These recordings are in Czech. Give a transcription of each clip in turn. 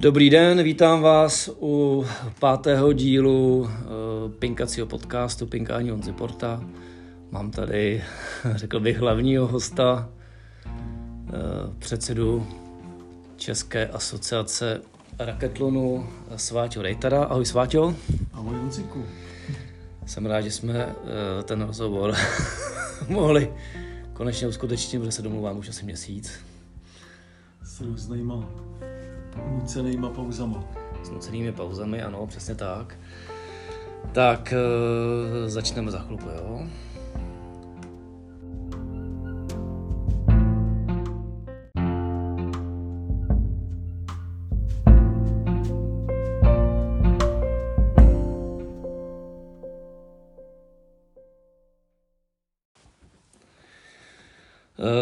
Dobrý den, vítám vás u pátého dílu uh, Pinkacího podcastu Pinkání Honzy Porta. Mám tady, řekl bych, hlavního hosta, uh, předsedu České asociace raketlonu Sváťo Rejtara. Ahoj Sváťo. Ahoj Honziku. Jsem rád, že jsme uh, ten rozhovor mohli konečně uskutečnit, protože se domluvám už asi měsíc. S různýma nucenýma pauzama. S nucenými pauzami, ano, přesně tak. Tak uh, začneme za chvilku, jo?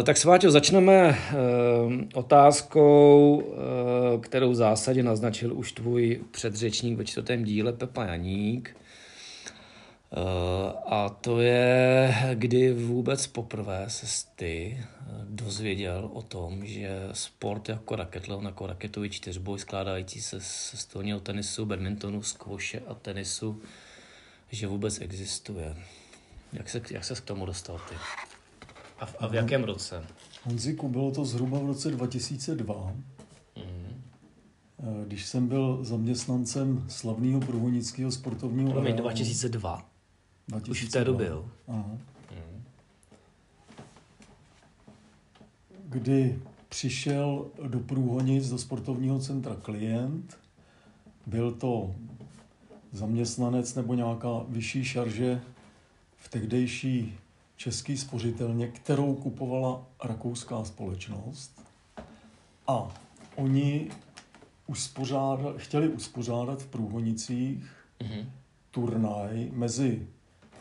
Tak Sváťo, začneme eh, otázkou, eh, kterou v zásadě naznačil už tvůj předřečník ve čtvrtém díle Pepa Janík. A to je, kdy vůbec poprvé se ty dozvěděl o tom, že sport jako raketlon, jako raketový čtyřboj skládající se z stolního tenisu, badmintonu, skvoše a tenisu, že vůbec existuje. Jak se, jak se k tomu dostal ty? A v, a v jakém roce? Honziku, bylo to zhruba v roce 2002, mm. když jsem byl zaměstnancem slavného průvodnického sportovního Promiň, 2002? 2002? Už v té době, jo? Aha. Mm. Kdy přišel do Průhonic, do sportovního centra klient, byl to zaměstnanec nebo nějaká vyšší šarže v tehdejší český spořitelně, kterou kupovala rakouská společnost. A oni uspořádat, chtěli uspořádat v Průhonicích mm-hmm. turnaj mezi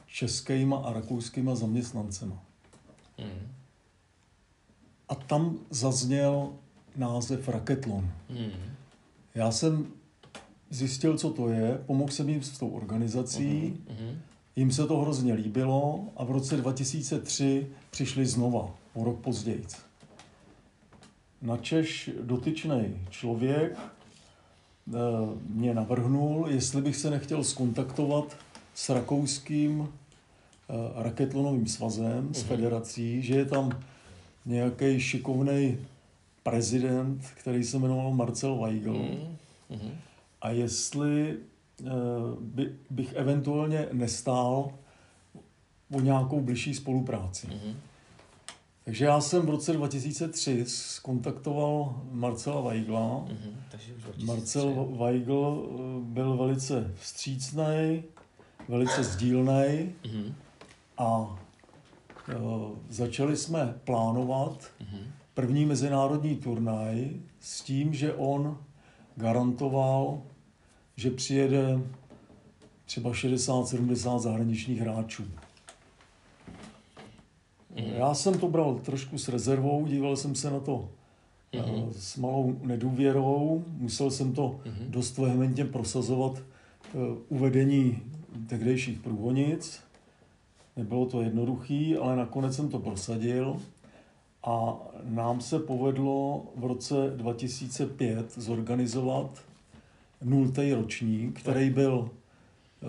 českýma a rakouskýma zaměstnancema. Mm. A tam zazněl název Raketlon. Mm. Já jsem zjistil, co to je, pomohl jsem jim s tou organizací, mm-hmm. Jim se to hrozně líbilo a v roce 2003 přišli znova, o rok později. Načež dotyčný člověk eh, mě navrhnul, jestli bych se nechtěl skontaktovat s rakouským eh, raketlonovým svazem, s mhm. federací, že je tam nějaký šikovný prezident, který se jmenoval Marcel Weigl. Mm-hmm. A jestli by, bych eventuálně nestál o nějakou blížší spolupráci. Mm-hmm. Takže já jsem v roce 2003 skontaktoval Marcela Weigla. Mm-hmm. Marcel Weigl eh, byl velice vstřícný, velice sdílný mm-hmm. a uh, začali jsme plánovat mm-hmm. první mezinárodní turnaj s tím, že on garantoval že přijede třeba 60-70 zahraničních hráčů. Mm. Já jsem to bral trošku s rezervou, díval jsem se na to mm. s malou nedůvěrou, musel jsem to mm. dost vehementně prosazovat uh, uvedení tehdejších průvonic. Nebylo to jednoduché, ale nakonec jsem to prosadil a nám se povedlo v roce 2005 zorganizovat nultý ročník, který byl eh,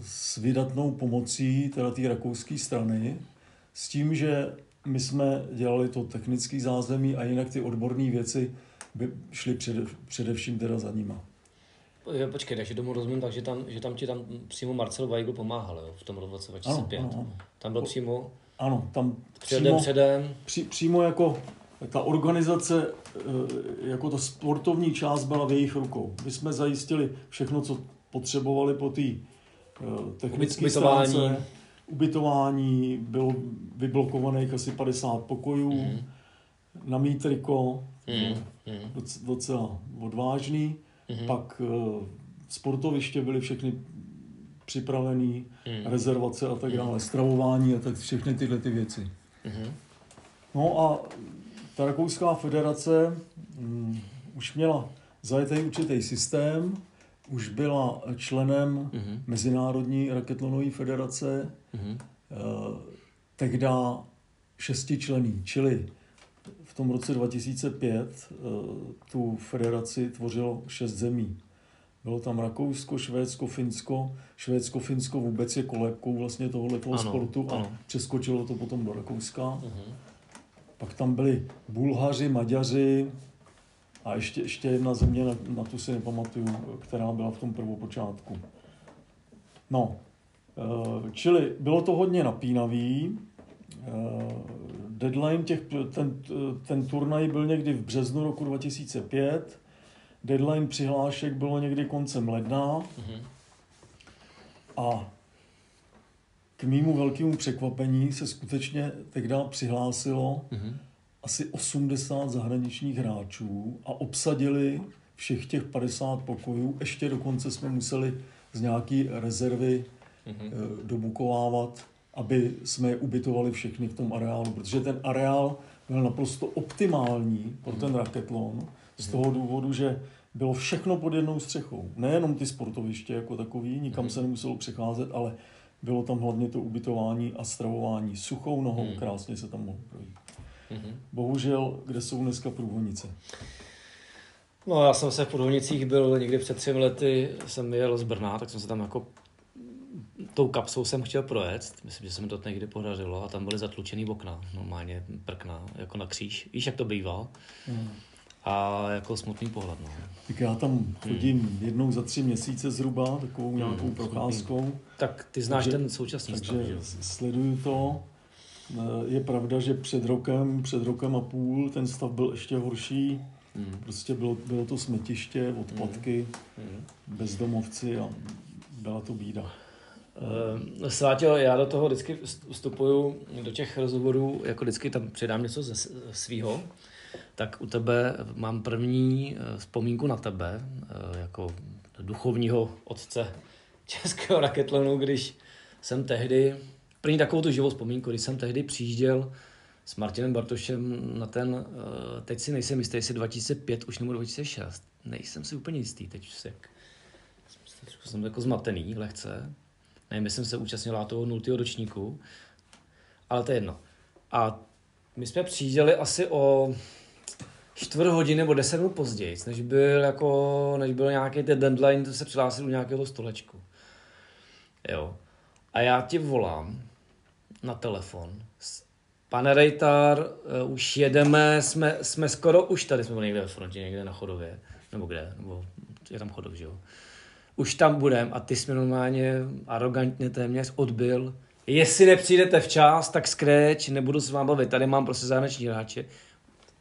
s vydatnou pomocí teda té rakouské strany, s tím, že my jsme dělali to technické zázemí a jinak ty odborné věci by šly před, především teda za nima. Počkej, takže tomu rozumím tak, že tam, že tam ti tam přímo Marcel Weigl pomáhal jo, v tom roce 2005. Ano, ano, ano. Tam byl přímo... Ano, tam předem, přímo, předem. Při, přímo jako ta organizace, eh, jako ta sportovní část byla v jejich rukou. My jsme zajistili všechno, co potřebovali po té eh, technické stránce. Ubytování, bylo vyblokovaných asi 50 pokojů, mm. na mítriko, mm. docela odvážný. Mm. Pak sportoviště byly všechny připravené, mm. rezervace a tak dále, stravování a tak všechny tyhle ty věci. Mm. No a ta Rakouská federace um, už měla zajetý určitý systém, už byla členem mm-hmm. Mezinárodní raketlonové federace, mm-hmm. uh, tehdy šestičlený, čili v tom roce 2005 tu federaci tvořilo šest zemí. Bylo tam Rakousko, Švédsko, Finsko. Švédsko, Finsko vůbec je kolébkou vlastně tohohle toho sportu a ano. přeskočilo to potom do Rakouska. Uh-huh. Pak tam byli Bulhaři, Maďaři a ještě, ještě jedna země, na, na tu si nepamatuju, která byla v tom prvopočátku. No, eh, čili bylo to hodně napínavý. Eh, deadline těch, ten, ten turnaj byl někdy v březnu roku 2005 Deadline přihlášek bylo někdy koncem ledna mm-hmm. a k mýmu velkému překvapení se skutečně tehdy přihlásilo mm-hmm. asi 80 zahraničních hráčů a obsadili všech těch 50 pokojů. Ještě dokonce jsme museli z nějaký rezervy mm-hmm. dobukovávat, aby jsme je ubytovali všechny v tom areálu, protože ten areál byl naprosto optimální pro ten raketlon z toho důvodu, že bylo všechno pod jednou střechou. Nejenom ty sportoviště jako takový, nikam mm. se nemuselo přecházet, ale bylo tam hlavně to ubytování a stravování suchou nohou, mm. krásně se tam mohlo projít. Mm-hmm. Bohužel, kde jsou dneska průvodnice? No já jsem se v Průvodnicích byl někdy před třemi lety, jsem jel z Brna, tak jsem se tam jako tou kapsou jsem chtěl projet, myslím, že se mi to někdy podařilo a tam byly zatlučený okna, normálně prkna, jako na kříž. Víš, jak to bývá? Mm a jako smutný pohled. No. Tak já tam chodím hmm. jednou za tři měsíce zhruba, takovou hmm, nějakou hmm, procházkou. Tak ty znáš takže, ten současný takže stav, že? sleduju to. Eh, je pravda, že před rokem, před rokem a půl ten stav byl ještě horší. Hmm. Prostě bylo, bylo to smetiště, odpadky, hmm. hmm. bezdomovci a byla to bída. Uh, Sváťo, já do toho vždycky vstupuju, do těch rozhovorů, jako vždycky tam přidám něco ze svého tak u tebe mám první eh, vzpomínku na tebe, eh, jako duchovního otce českého raketlonu, když jsem tehdy, první takovou tu živou vzpomínku, když jsem tehdy přijížděl s Martinem Bartošem na ten, eh, teď si nejsem jistý, jestli 2005 už nebo 2006, nejsem si úplně jistý, teď se, jsem jako zmatený lehce, nevím, jestli jsem se účastnil toho nultého ročníku, ale to je jedno. A my jsme přijížděli asi o čtvrt hodiny nebo deset minut později, než byl, jako, než byl nějaký ten deadline, to se přihlásil u nějakého stolečku. Jo. A já ti volám na telefon. Pane Rejtar, uh, už jedeme, jsme, jsme skoro už tady, jsme byli někde ve frontě, někde na chodově, nebo kde, nebo je tam chodov, že jo. Už tam budem a ty jsi normálně arrogantně téměř odbil. Jestli nepřijdete včas, tak skreč, nebudu s vámi bavit, tady mám prostě zahraniční hráče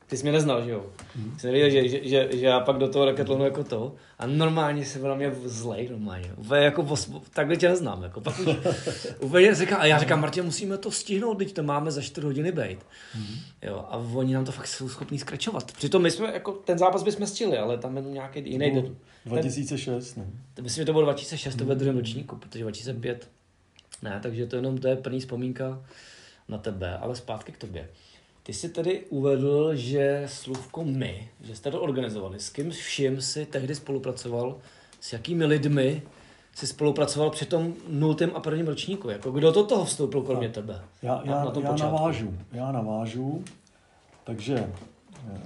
ty jsi mě neznal, že jo? Mm. Jsi nevěděl, že, že, že, že, já pak do toho raketlonu jako to a normálně se na mě zlej, normálně. Úplně jako, takhle tě neznám, jako pak už úplně říká, a já říkám, Martě, musíme to stihnout, teď to máme za 4 hodiny být. Mm. Jo, a oni nám to fakt jsou schopní skračovat. Přitom my jsme, jako ten zápas bychom stihli, ale tam je nějaký jiný den. 2006, ne? Myslím, že to bylo 2006, to ve druhém ročníku, protože 2005 ne, takže to jenom to je první vzpomínka na tebe, ale zpátky k tobě. Ty jsi tedy uvedl, že slůvko my, že jste to organizovali. S kým vším si tehdy spolupracoval? S jakými lidmi jsi spolupracoval při tom nultém a prvním ročníku? Jako kdo do toho vstoupil kromě tak. tebe? Já, já, na, na já navážu. Já navážu. Takže eh,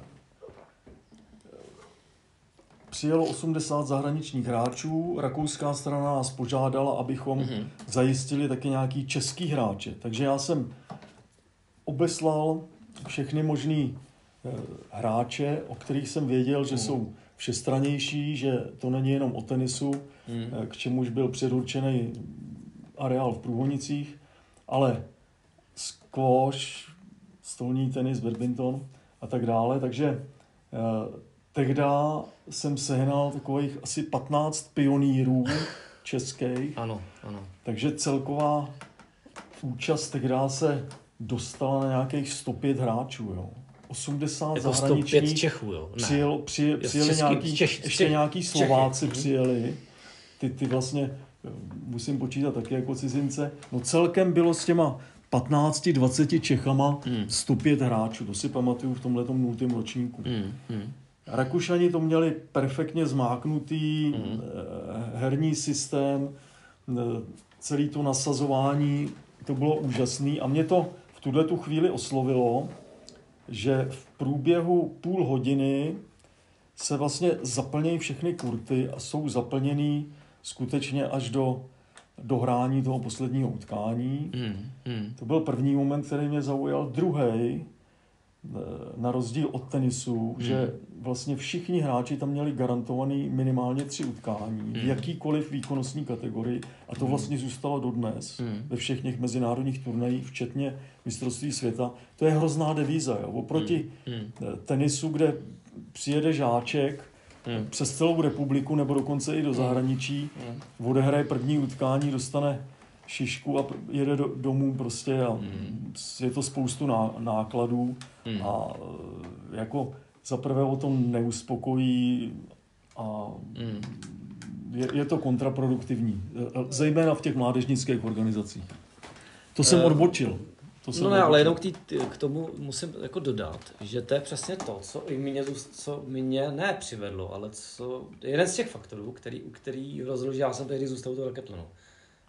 přijelo 80 zahraničních hráčů, rakouská strana nás požádala, abychom mm-hmm. zajistili taky nějaký český hráče. Takže já jsem obeslal všechny možný eh, hráče, o kterých jsem věděl, že mm. jsou všestranější, že to není jenom o tenisu, mm. k čemuž byl předurčený areál v Průhonicích, ale squash, stolní tenis, badminton a tak dále. Takže eh, tehdy jsem sehnal takových asi 15 pionýrů českých. Ano, ano. Takže celková účast tehdy se dostala na nějakých 105 hráčů, jo. 80 jako zahraničních Čechů, jo? Ne. Přijel, přijel, přijeli český, nějaký, Čech, ještě nějaký Slováci Čechy. Mhm. přijeli. Ty, ty vlastně, musím počítat taky jako cizince, no celkem bylo s těma 15-20 Čechama hmm. 105 hráčů, to si pamatuju v tomhle nultém ročníku. Hmm. Hmm. Rakušani to měli perfektně zmáknutý hmm. herní systém, eh, celý to nasazování, to bylo úžasný a mě to tuhle tu chvíli oslovilo, že v průběhu půl hodiny se vlastně zaplnějí všechny kurty a jsou zaplněný skutečně až do dohrání toho posledního utkání. Hmm. Hmm. To byl první moment, který mě zaujal. Druhý, na rozdíl od tenisu, Hmm. že vlastně všichni hráči tam měli garantovaný minimálně tři utkání v Hmm. jakýkoliv výkonnostní kategorii a to vlastně zůstalo dodnes Hmm. ve všech těch mezinárodních turnajích, včetně mistrovství světa. To je hrozná devíza. Jo. Oproti Hmm. eh, tenisu, kde přijede žáček Hmm. přes celou republiku nebo dokonce i do zahraničí, Hmm. odehraje první utkání, dostane šišku a jede do, domů prostě a Hmm. je to spoustu ná, nákladů Hmm. a e, jako za prvé o tom neuspokojí a Hmm. je, je to kontraproduktivní, zejména v těch mládežnických organizacích. To jsem Eh, odbočil. To jsem No ne, ale odbočil. jenom k, tý, k tomu musím jako dodat, že to je přesně to, co i mě, co mě ne přivedlo, ale co, jeden z těch faktorů, který, u který rozhodl, že já jsem tehdy zůstal toho raketlonu.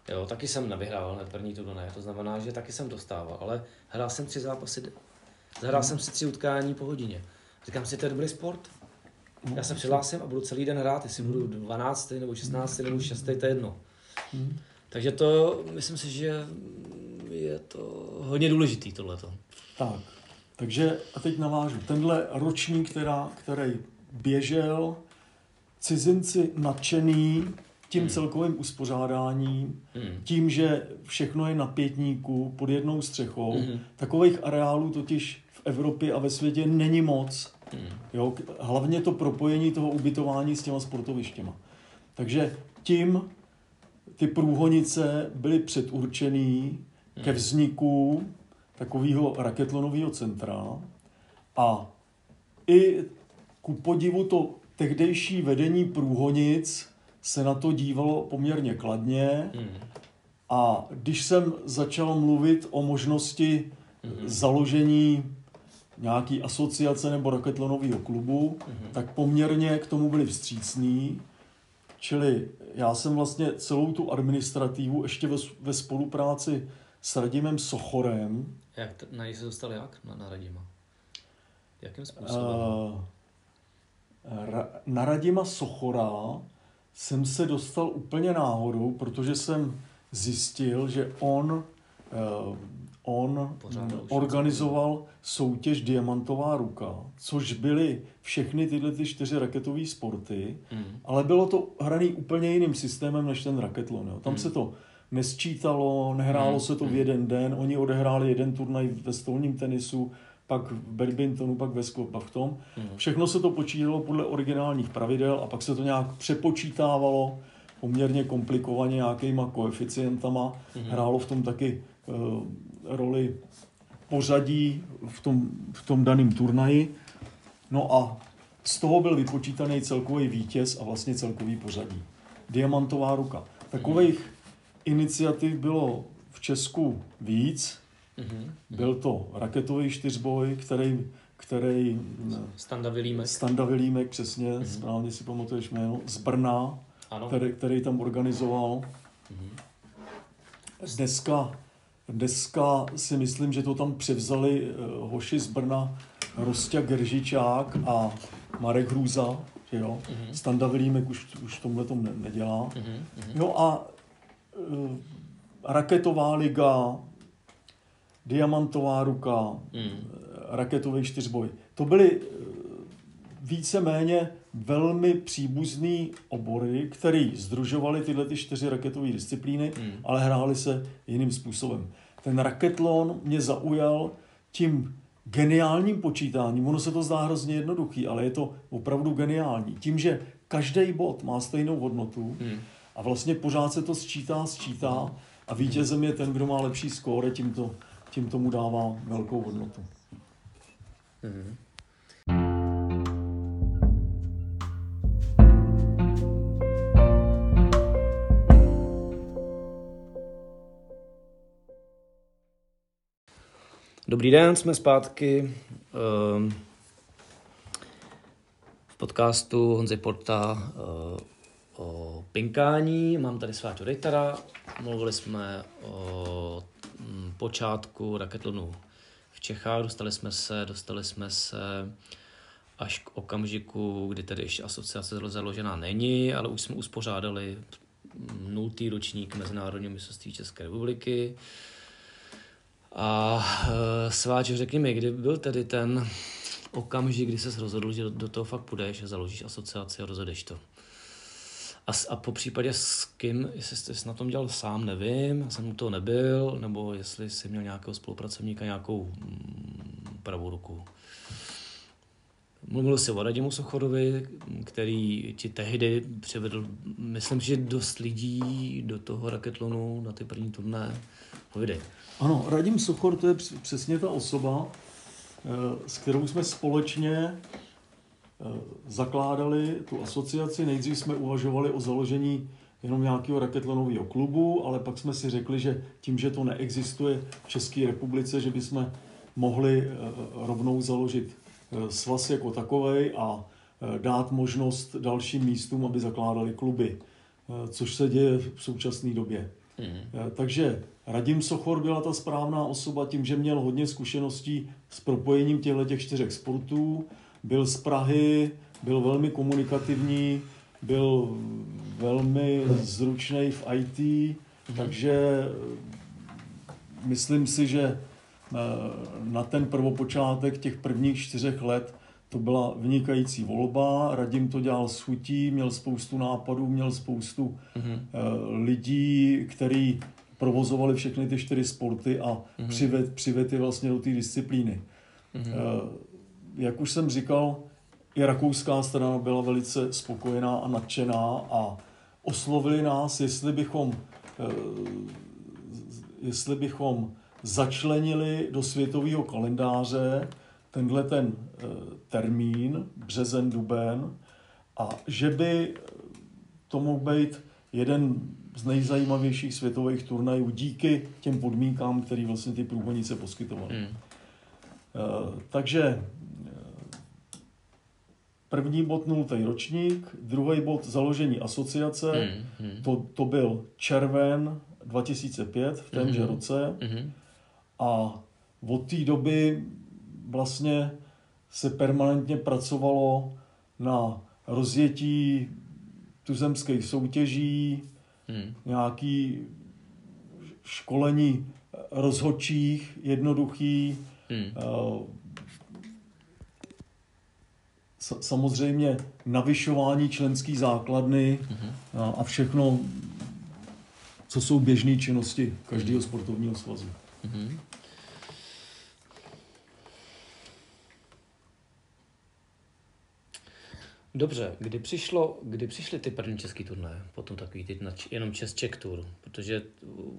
Jo, taky jsem nevyhrával hned první turnaje, to znamená, že taky jsem dostával, ale hrál jsem tři zápasy, zahrál jsem si tři utkání po hodině. Říkám si, to je dobrý sport. Já se přihlásím a budu celý den hrát, jestli budu 12. nebo 16. nebo 6. to je jedno. Hmm. Takže to, myslím si, že je to hodně důležitý tohleto. Tak, takže a teď navážu. Tenhle ročník, která, který běžel, cizinci nadšený tím Hmm. celkovým uspořádáním, Hmm. tím, že všechno je na pětníku, pod jednou střechou. Mhm. Takových areálů totiž v Evropě a ve světě není moc. Hmm. Jo? Hlavně to propojení toho ubytování s těma sportovištěma. Takže tím ty průhonice byly předurčený ke vzniku takového raketlonového centra a i ku podivu to tehdejší vedení průhonic se na to dívalo poměrně kladně Hmm. a když jsem začal mluvit o možnosti založení nějaký asociace nebo raketlonového klubu, tak poměrně k tomu byli vstřícní. Čili já jsem vlastně celou tu administrativu ještě ve, ve spolupráci s Radimem Sochorem, Jak t- na něj se dostal jak? Na, na Radima. Jakým způsobem? uh, ra, na Radima Sochora jsem se dostal úplně náhodou, protože jsem zjistil, že on, uh, on Pořádal organizoval soutěž Diamantová ruka, což byly všechny tyhle ty čtyři raketové sporty, Hmm. ale bylo to hraný úplně jiným systémem než ten raketlon. Jo. Tam Hmm. se to nesčítalo, nehrálo Hmm. se to v Hmm. jeden den, oni odehráli jeden turnaj ve stolním tenisu, pak v badmintonu, pak ve pak v tom. Hmm. Všechno se to počítalo podle originálních pravidel a pak se to nějak přepočítávalo poměrně komplikovaně nějakýma koeficientama. Mhm. Hrálo v tom taky uh, roli pořadí v tom, v tom daném turnaji. No a z toho byl vypočítaný celkový vítěz a vlastně celkový pořadí. Diamantová ruka. Takových iniciativ bylo v Česku víc. Mhm. Byl to raketový čtyřboj, který, který Standa Vilímek. Standa Vilímek, přesně, Mhm. správně si pamatuješ jméno, z Brna, Ano. který, který tam organizoval. Mhm. Dneska, dneska si myslím, že to tam převzali uh, hoši z Brna, Rostě Geržičák a Marek Hrůza, že jo. Mhm. Standa Vilímek už, už tomhle tom ne, nedělá. Mhm. Mhm. No a uh, raketová liga, diamantová ruka, Mhm. raketový čtyřboj. To byly eh, víceméně velmi příbuzný obory, které združovaly tyhle ty čtyři raketové disciplíny, Hmm. ale hrály se jiným způsobem. Ten raketlon mě zaujal tím geniálním počítáním. Ono se to zdá hrozně jednoduchý, ale je to opravdu geniální. Tím, že každý bod má stejnou hodnotu Hmm. a vlastně pořád se to sčítá, sčítá a vítězem je ten, kdo má lepší skóre, tím, to, tím tomu dává velkou hodnotu. Mhm. Dobrý den, jsme zpátky ehm, v podcastu Honzy Porta eh, o pinkání. Mám tady Sváťu Rejtara. Mluvili jsme o mm, počátku raketlonu v Čechách, dostali jsme se, dostali jsme se až k okamžiku, kdy tedy ještě asociace založená není, ale už jsme uspořádali nultý ročník Mezinárodního mistrovství České republiky. A e, sváče, řekni mi, kdy byl tedy ten okamžik, kdy se rozhodl, že do, do toho fakt půjdeš a založíš asociaci a rozhodeš to? A, a po případě s kým, jestli jsi na tom dělal sám, nevím, jsem u toho nebyl, nebo jestli jsi měl nějakého spolupracovníka, nějakou mm, pravou ruku. Mluvil jsi o Radimu Sochorovi, který ti tehdy přivedl, myslím, že dost lidí do toho raketlonu na ty první turné. Povídej. Ano, Radim Sochor to je přesně ta osoba, eh, s kterou jsme společně eh, zakládali tu asociaci. Nejdřív jsme uvažovali o založení jenom nějakého raketlonového klubu, ale pak jsme si řekli, že tím, že to neexistuje v České republice, že bychom mohli eh, rovnou založit svaz jako takový a dát možnost dalším místům, aby zakládali kluby, což se děje v současné době. Mm. Takže Radim Sochor byla ta správná osoba tím, že měl hodně zkušeností s propojením těchto těch čtyřech sportů. Byl z Prahy, byl velmi komunikativní, byl velmi zručný v IT, mm. takže myslím si, že eh, na ten prvopočátek těch prvních čtyřech let to byla vynikající volba. Radim to dělal s chutí, měl spoustu nápadů, měl spoustu mm-hmm. lidí, který provozovali všechny ty čtyři sporty a mm-hmm. přived, přived je vlastně do té disciplíny. Mm-hmm. Jak už jsem říkal, i rakouská strana byla velice spokojená a nadšená a oslovili nás, jestli bychom, eh, jestli bychom začlenili do světového kalendáře tenhle ten termín, březen, duben, a že by to mohl být jeden z nejzajímavějších světových turnajů díky těm podmínkám, které vlastně ty průvodnice poskytovaly. Hmm. Uh, takže eh, první bod nultý ročník, druhý bod založení asociace, hmm. Hmm. To, to byl červen 2005 v témže hmm. roce hmm. a od té doby vlastně se permanentně pracovalo na rozjetí tuzemských soutěží, hmm. nějaký školení rozhodčích, jednoduchý, hmm. samozřejmě navyšování členské základny hmm. a všechno, co jsou běžné činnosti každého hmm. sportovního svazu. Hmm. Dobře, kdy, přišlo, kdy přišly ty první český turné, potom takový ty jenom čes Czech Tour, protože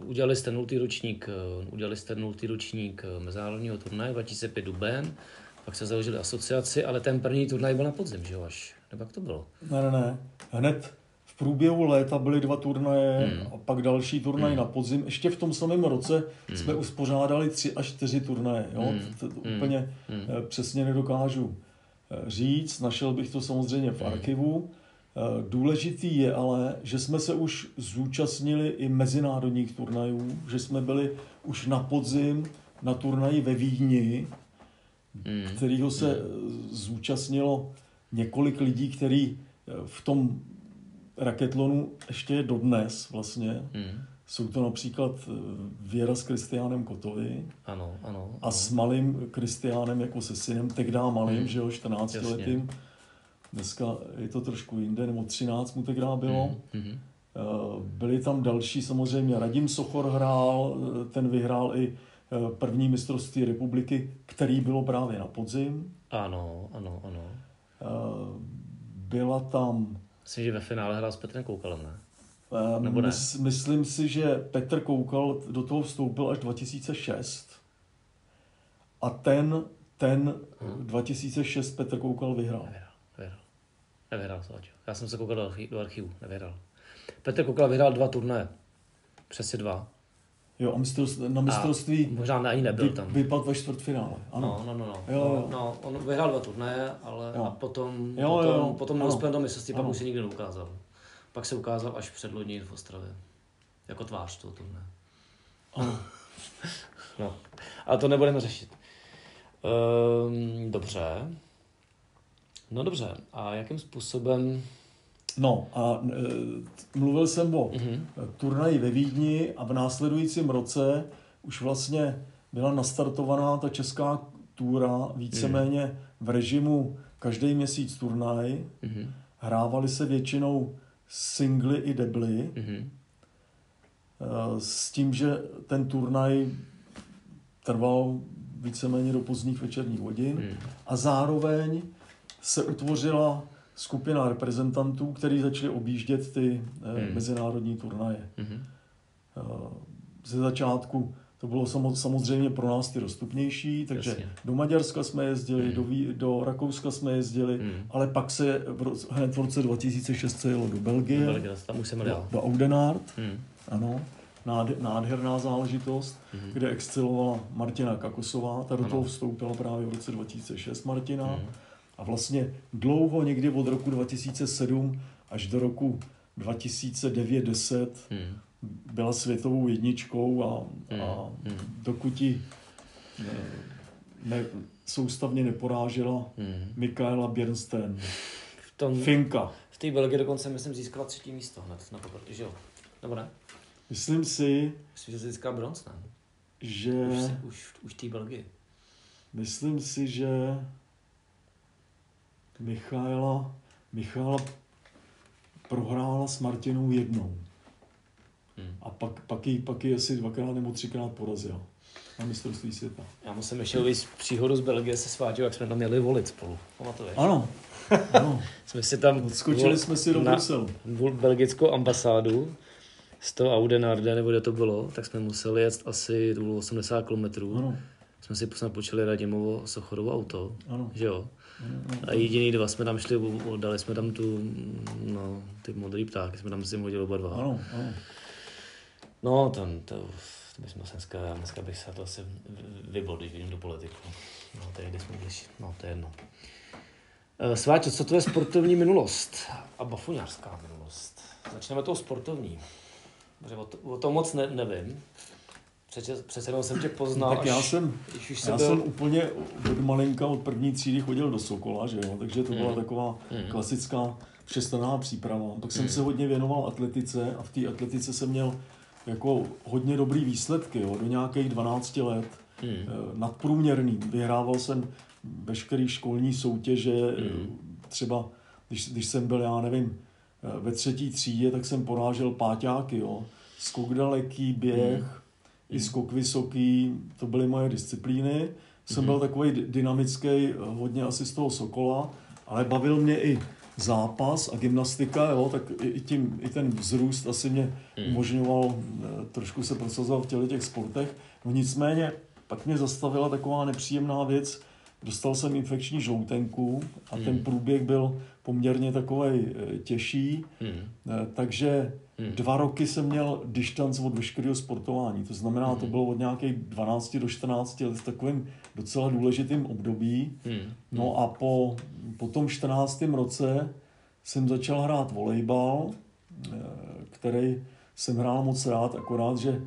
udělali jste nultý ročník, eh, udělali jste nultý ročník eh, mezinárodního turnaje 2005 Duben, pak se založili asociaci, ale ten první turnaj byl na podzim, že jo, až? Nebo jak to bylo? Ne, ne, ne. Hned v průběhu léta byly dva turnaje hmm. a pak další turnaj hmm. na podzim. Ještě v tom samém roce hmm. jsme uspořádali tři až čtyři turnaje. Jo? Hmm. To, to hmm. úplně hmm. přesně nedokážu říct, našel bych to samozřejmě v archivu. Eh, důležitý je ale, že jsme se už zúčastnili i mezinárodních turnajů, že jsme byli už na podzim na turnaji ve Vídni, mm. kterýho se mm. zúčastnilo několik lidí, který eh, v tom raketlonu ještě je dodnes vlastně. Mm jsou to například eh, Věra s Kristiánem Kotovi ano, ano, ano. a s malým Kristiánem jako se synem, tehdy malým, hmm. že jo, 14 Jasně. letým. Dneska je to trošku jinde, nebo 13 mu tehdy bylo. Hmm. Hmm. Byli tam další, samozřejmě Radim Sochor hrál, eh, ten vyhrál i první mistrovství republiky, který bylo právě na podzim. Ano, ano, ano. Byla tam... Myslím, že ve finále hrál s Petrem Koukalem, ne? Ehm, Nebo ne? Mys, myslím si, že Petr Koukal do toho vstoupil až 2006 a ten, ten hmm. 2006 Petr Koukal vyhrál. Nevyhrál, nevyhrál. Nevyhrál, Já jsem se koukal do, archi, do archivu, nevyhrál. Petr Koukal vyhrál dva turné. Přesně dva. Jo, a mistrovství, na mistrovství a možná ani nebyl tam. Vypadl ve čtvrtfinále. Ano. No, no, no. no. Jo, jo. no on vyhrál dva turné, ale jo. a potom, jo, potom, jo, jo. potom neuspěl do mistrovství, pak už se nikdy neukázal. Pak se ukázal až předlodní v Ostravě. Jako tvář toho turné. Ano. no, ale to nebudeme řešit. Um, dobře. No dobře, a jakým způsobem... No a e, mluvil jsem o mm-hmm. turnaji ve Vídni a v následujícím roce už vlastně byla nastartovaná ta česká túra víceméně mm. v režimu každý měsíc turnaj. Mm-hmm. Hrávali se většinou singly i debly. Mm-hmm. S tím, že ten turnaj trval víceméně do pozdních večerních hodin mm. a zároveň se utvořila skupina reprezentantů, kteří začali objíždět ty mm. mezinárodní turnaje. Mm. Ze začátku to bylo samozřejmě pro nás ty dostupnější, takže Jasně. do Maďarska jsme jezdili, mm. do, do Rakouska jsme jezdili, mm. ale pak se v, hned v roce 2006 se jelo do Belgie, do, Belgie, tam už jsem do, do Audenard, mm. ano, nád, nádherná záležitost, mm. kde excelovala Martina Kakosová, ta do toho vstoupila právě v roce 2006 Martina mm. a vlastně dlouho, někdy od roku 2007 až do roku 2009-10 mm byla světovou jedničkou a, hmm. a hmm. dokud ti ne, ne, soustavně neporážela hmm. Mikaela Bernstein. V tom, Finka. V té Belgii dokonce, myslím, získala třetí místo hned na poprvé, že jo? Nebo ne? Myslím si... Myslím, že získala bronz, ne? Že... Už, už, už té Belgii. Myslím si, že Michaela, Michaela prohrála s Martinou jednou. Hmm. A pak, pak, ji, pak ji asi dvakrát nebo třikrát porazil na mistrovství světa. Já musím ještě uvést příhodu z Belgie se svátil, jak jsme tam měli volit spolu. Pamatuješ? Ano. ano. jsme si tam... Odskočili jsme si do Bruselu. belgickou ambasádu z toho Audenarde, nebo kde to bylo, tak jsme museli jet asi 80 km. Ano. Jsme si počali Radimovo Sochorovo auto, ano. že jo? A jediný dva jsme tam šli, dali jsme tam tu, no, ty modrý ptáky, jsme tam si hodili oba dva. Ano, ano. No, to, to, to bychom dneska, dneska bych se to asi vybol, když vidím do politiku. No, to je, kde jsme když, no, to je jedno. Eh, Sváťo, co to je sportovní minulost a bafuňářská minulost? Začneme tou sportovní. Protože o, to, o tom moc ne, nevím. Přece, přece jenom jsem tě poznal. Tak já jsem, už já byl... jsem úplně od malinka, od první třídy chodil do Sokola, že jo? takže to byla mm. taková mm. klasická všestranná příprava. Pak jsem mm. se hodně věnoval atletice a v té atletice jsem měl jako hodně dobrý výsledky, jo, do nějakých 12 let, hmm. Eh, nadprůměrný. Vyhrával jsem veškeré školní soutěže, hmm. třeba když, když jsem byl, já nevím, eh, ve třetí třídě, tak jsem porážel páťáky, jo. Skok daleký, běh, hmm. i skok vysoký, to byly moje disciplíny. Jsem hmm. byl takový dynamický, hodně asi z toho Sokola, ale bavil mě i zápas a gymnastika, jo, tak i, tím, i ten vzrůst asi mě hmm. umožňoval eh, trošku se prosazovat v těle těch sportech. No nicméně, pak mě zastavila taková nepříjemná věc, dostal jsem infekční žloutenku a mm. ten průběh byl poměrně takový eh, těžší, mm. takže mm. dva roky jsem měl distanc od veškerého sportování. To znamená, mm. to hmm. bylo od nějakých 12 do 14 let v takovém docela důležitým období. Mm. No a po, po tom 14. roce jsem začal hrát volejbal, eh, který jsem hrál moc rád, akorát, že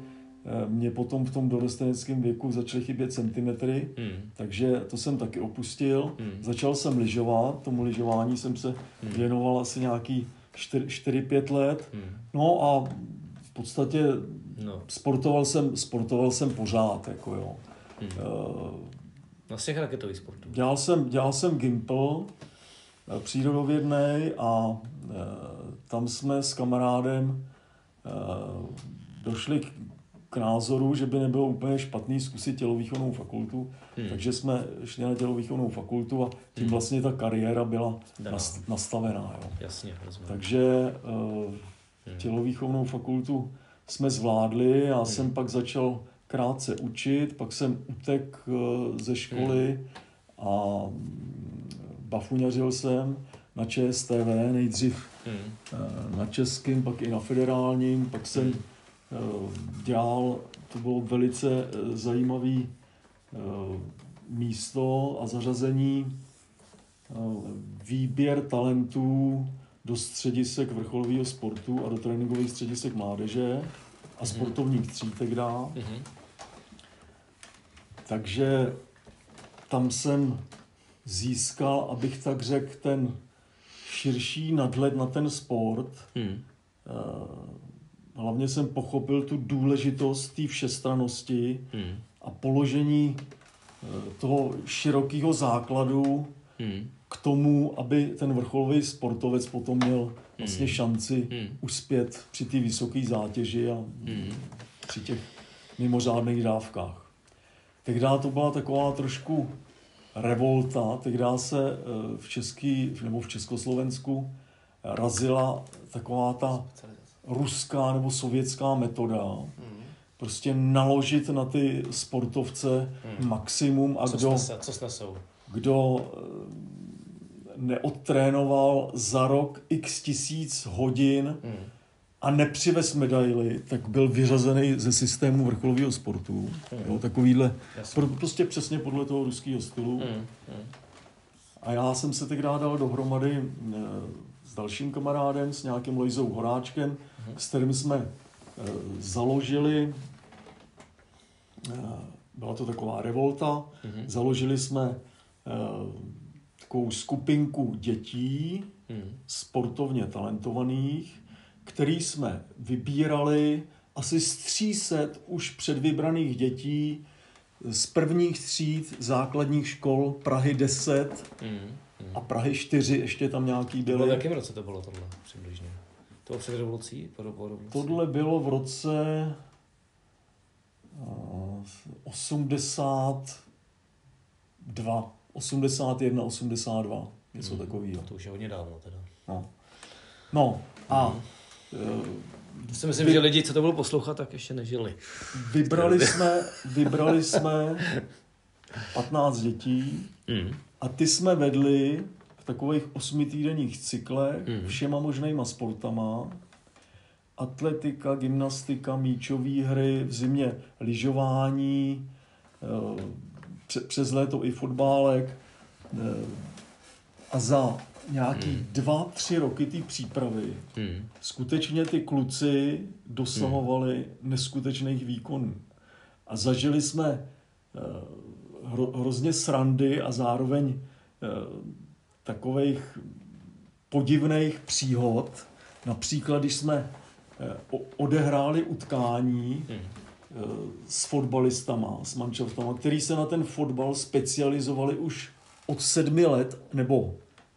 mě potom v tom dorosteneckém věku začaly chybět centimetry, mm. takže to jsem taky opustil. Mm. Začal jsem lyžovat, tomu lyžování jsem se mm. věnoval asi nějaký 4-5 let. Mm. No a v podstatě no. sportoval, jsem, sportoval jsem pořád, jako jo. Mm. Uh, Na všech raketových sportů. Dělal jsem, dělal jsem Gimple, eh, přírodovědný a tam jsme s kamarádem došli k k názoru, že by nebylo úplně špatný zkusit tělovýchovnou fakultu, hmm. takže jsme šli na tělovýchovnou fakultu a tím hmm. vlastně ta kariéra byla Daná. nastavená. Jo. Jasně, rozumím. Takže uh, tělovýchovnou fakultu jsme zvládli, já hmm. jsem pak začal krátce učit, pak jsem utek uh, ze školy hmm. a bafuňařil jsem na ČSTV, nejdřív hmm. uh, na českým, pak i na federálním, pak jsem hmm Eh, dělal, to bylo velice eh, zajímavý eh, místo a zařazení výběr talentů do středisek vrcholového sportu a do tréninkových středisek mládeže a mm-hmm. sportovních třítek dá. Mm-hmm. Takže tam jsem získal, abych tak řekl, ten širší nadhled na ten sport. Hmm. Hlavně jsem pochopil tu důležitost té všestranosti Hmm. a položení eh, toho širokého základu Hmm. k tomu, aby ten vrcholový sportovec potom měl vlastně šanci Hmm. uspět při té vysoké zátěži a Hmm. při těch mimořádných dávkách. Tehdy to byla taková trošku revolta, tehdy se eh, v Český, nebo v Československu razila taková ta ruská nebo sovětská metoda, Hmm. prostě naložit na ty sportovce maximum a Co, kdo, snese, co snesou? kdo eh, neodtrénoval za rok x tisíc hodin Hmm. a nepřivez medaily, tak byl vyřazený ze systému vrcholového sportu. Jo, takovýhle, pro, prostě přesně podle toho ruského stylu. Hmm. Hmm. A já jsem se tenkrát dal dohromady eh, dalším kamarádem, s nějakým Lojzou Horáčkem, s kterým jsme eh, založili, eh, byla to taková revolta, založili jsme eh, takovou skupinku dětí, Hmm. sportovně talentovaných, který jsme vybírali asi z 300 už předvybraných dětí z prvních tříd základních škol Prahy 10 Hmm. A Prahy 4 ještě tam nějaký Bylo v byly. jakém roce to bylo tohle přibližně? To bylo před revolucí? Po, po revoluci? Tohle bylo v roce eh, 82, 81, 82, něco takového. To už je hodně dávno teda. No. no a eh, To si myslím, že lidi, co to budou poslouchat, tak ještě nežili. Vybrali jsme, vybrali jsme 15 dětí Hmm. A ty jsme vedli v takových osmitýdenních cyklech Mhm. všema možnýma sportama. Atletika, gymnastika, míčové hry, v zimě lyžování, eh, pře- přes léto i fotbálek. eh, A za nějaký dva, tři roky té přípravy Hmm. skutečně ty kluci dosahovali neskutečných výkonů. A zažili jsme eh, hro, hrozně srandy a zároveň eh, takových podivných příhod. Například, když jsme eh, odehráli utkání Hmm. eh, s fotbalistama, s manšaftama, který se na ten fotbal specializovali už od sedmi let nebo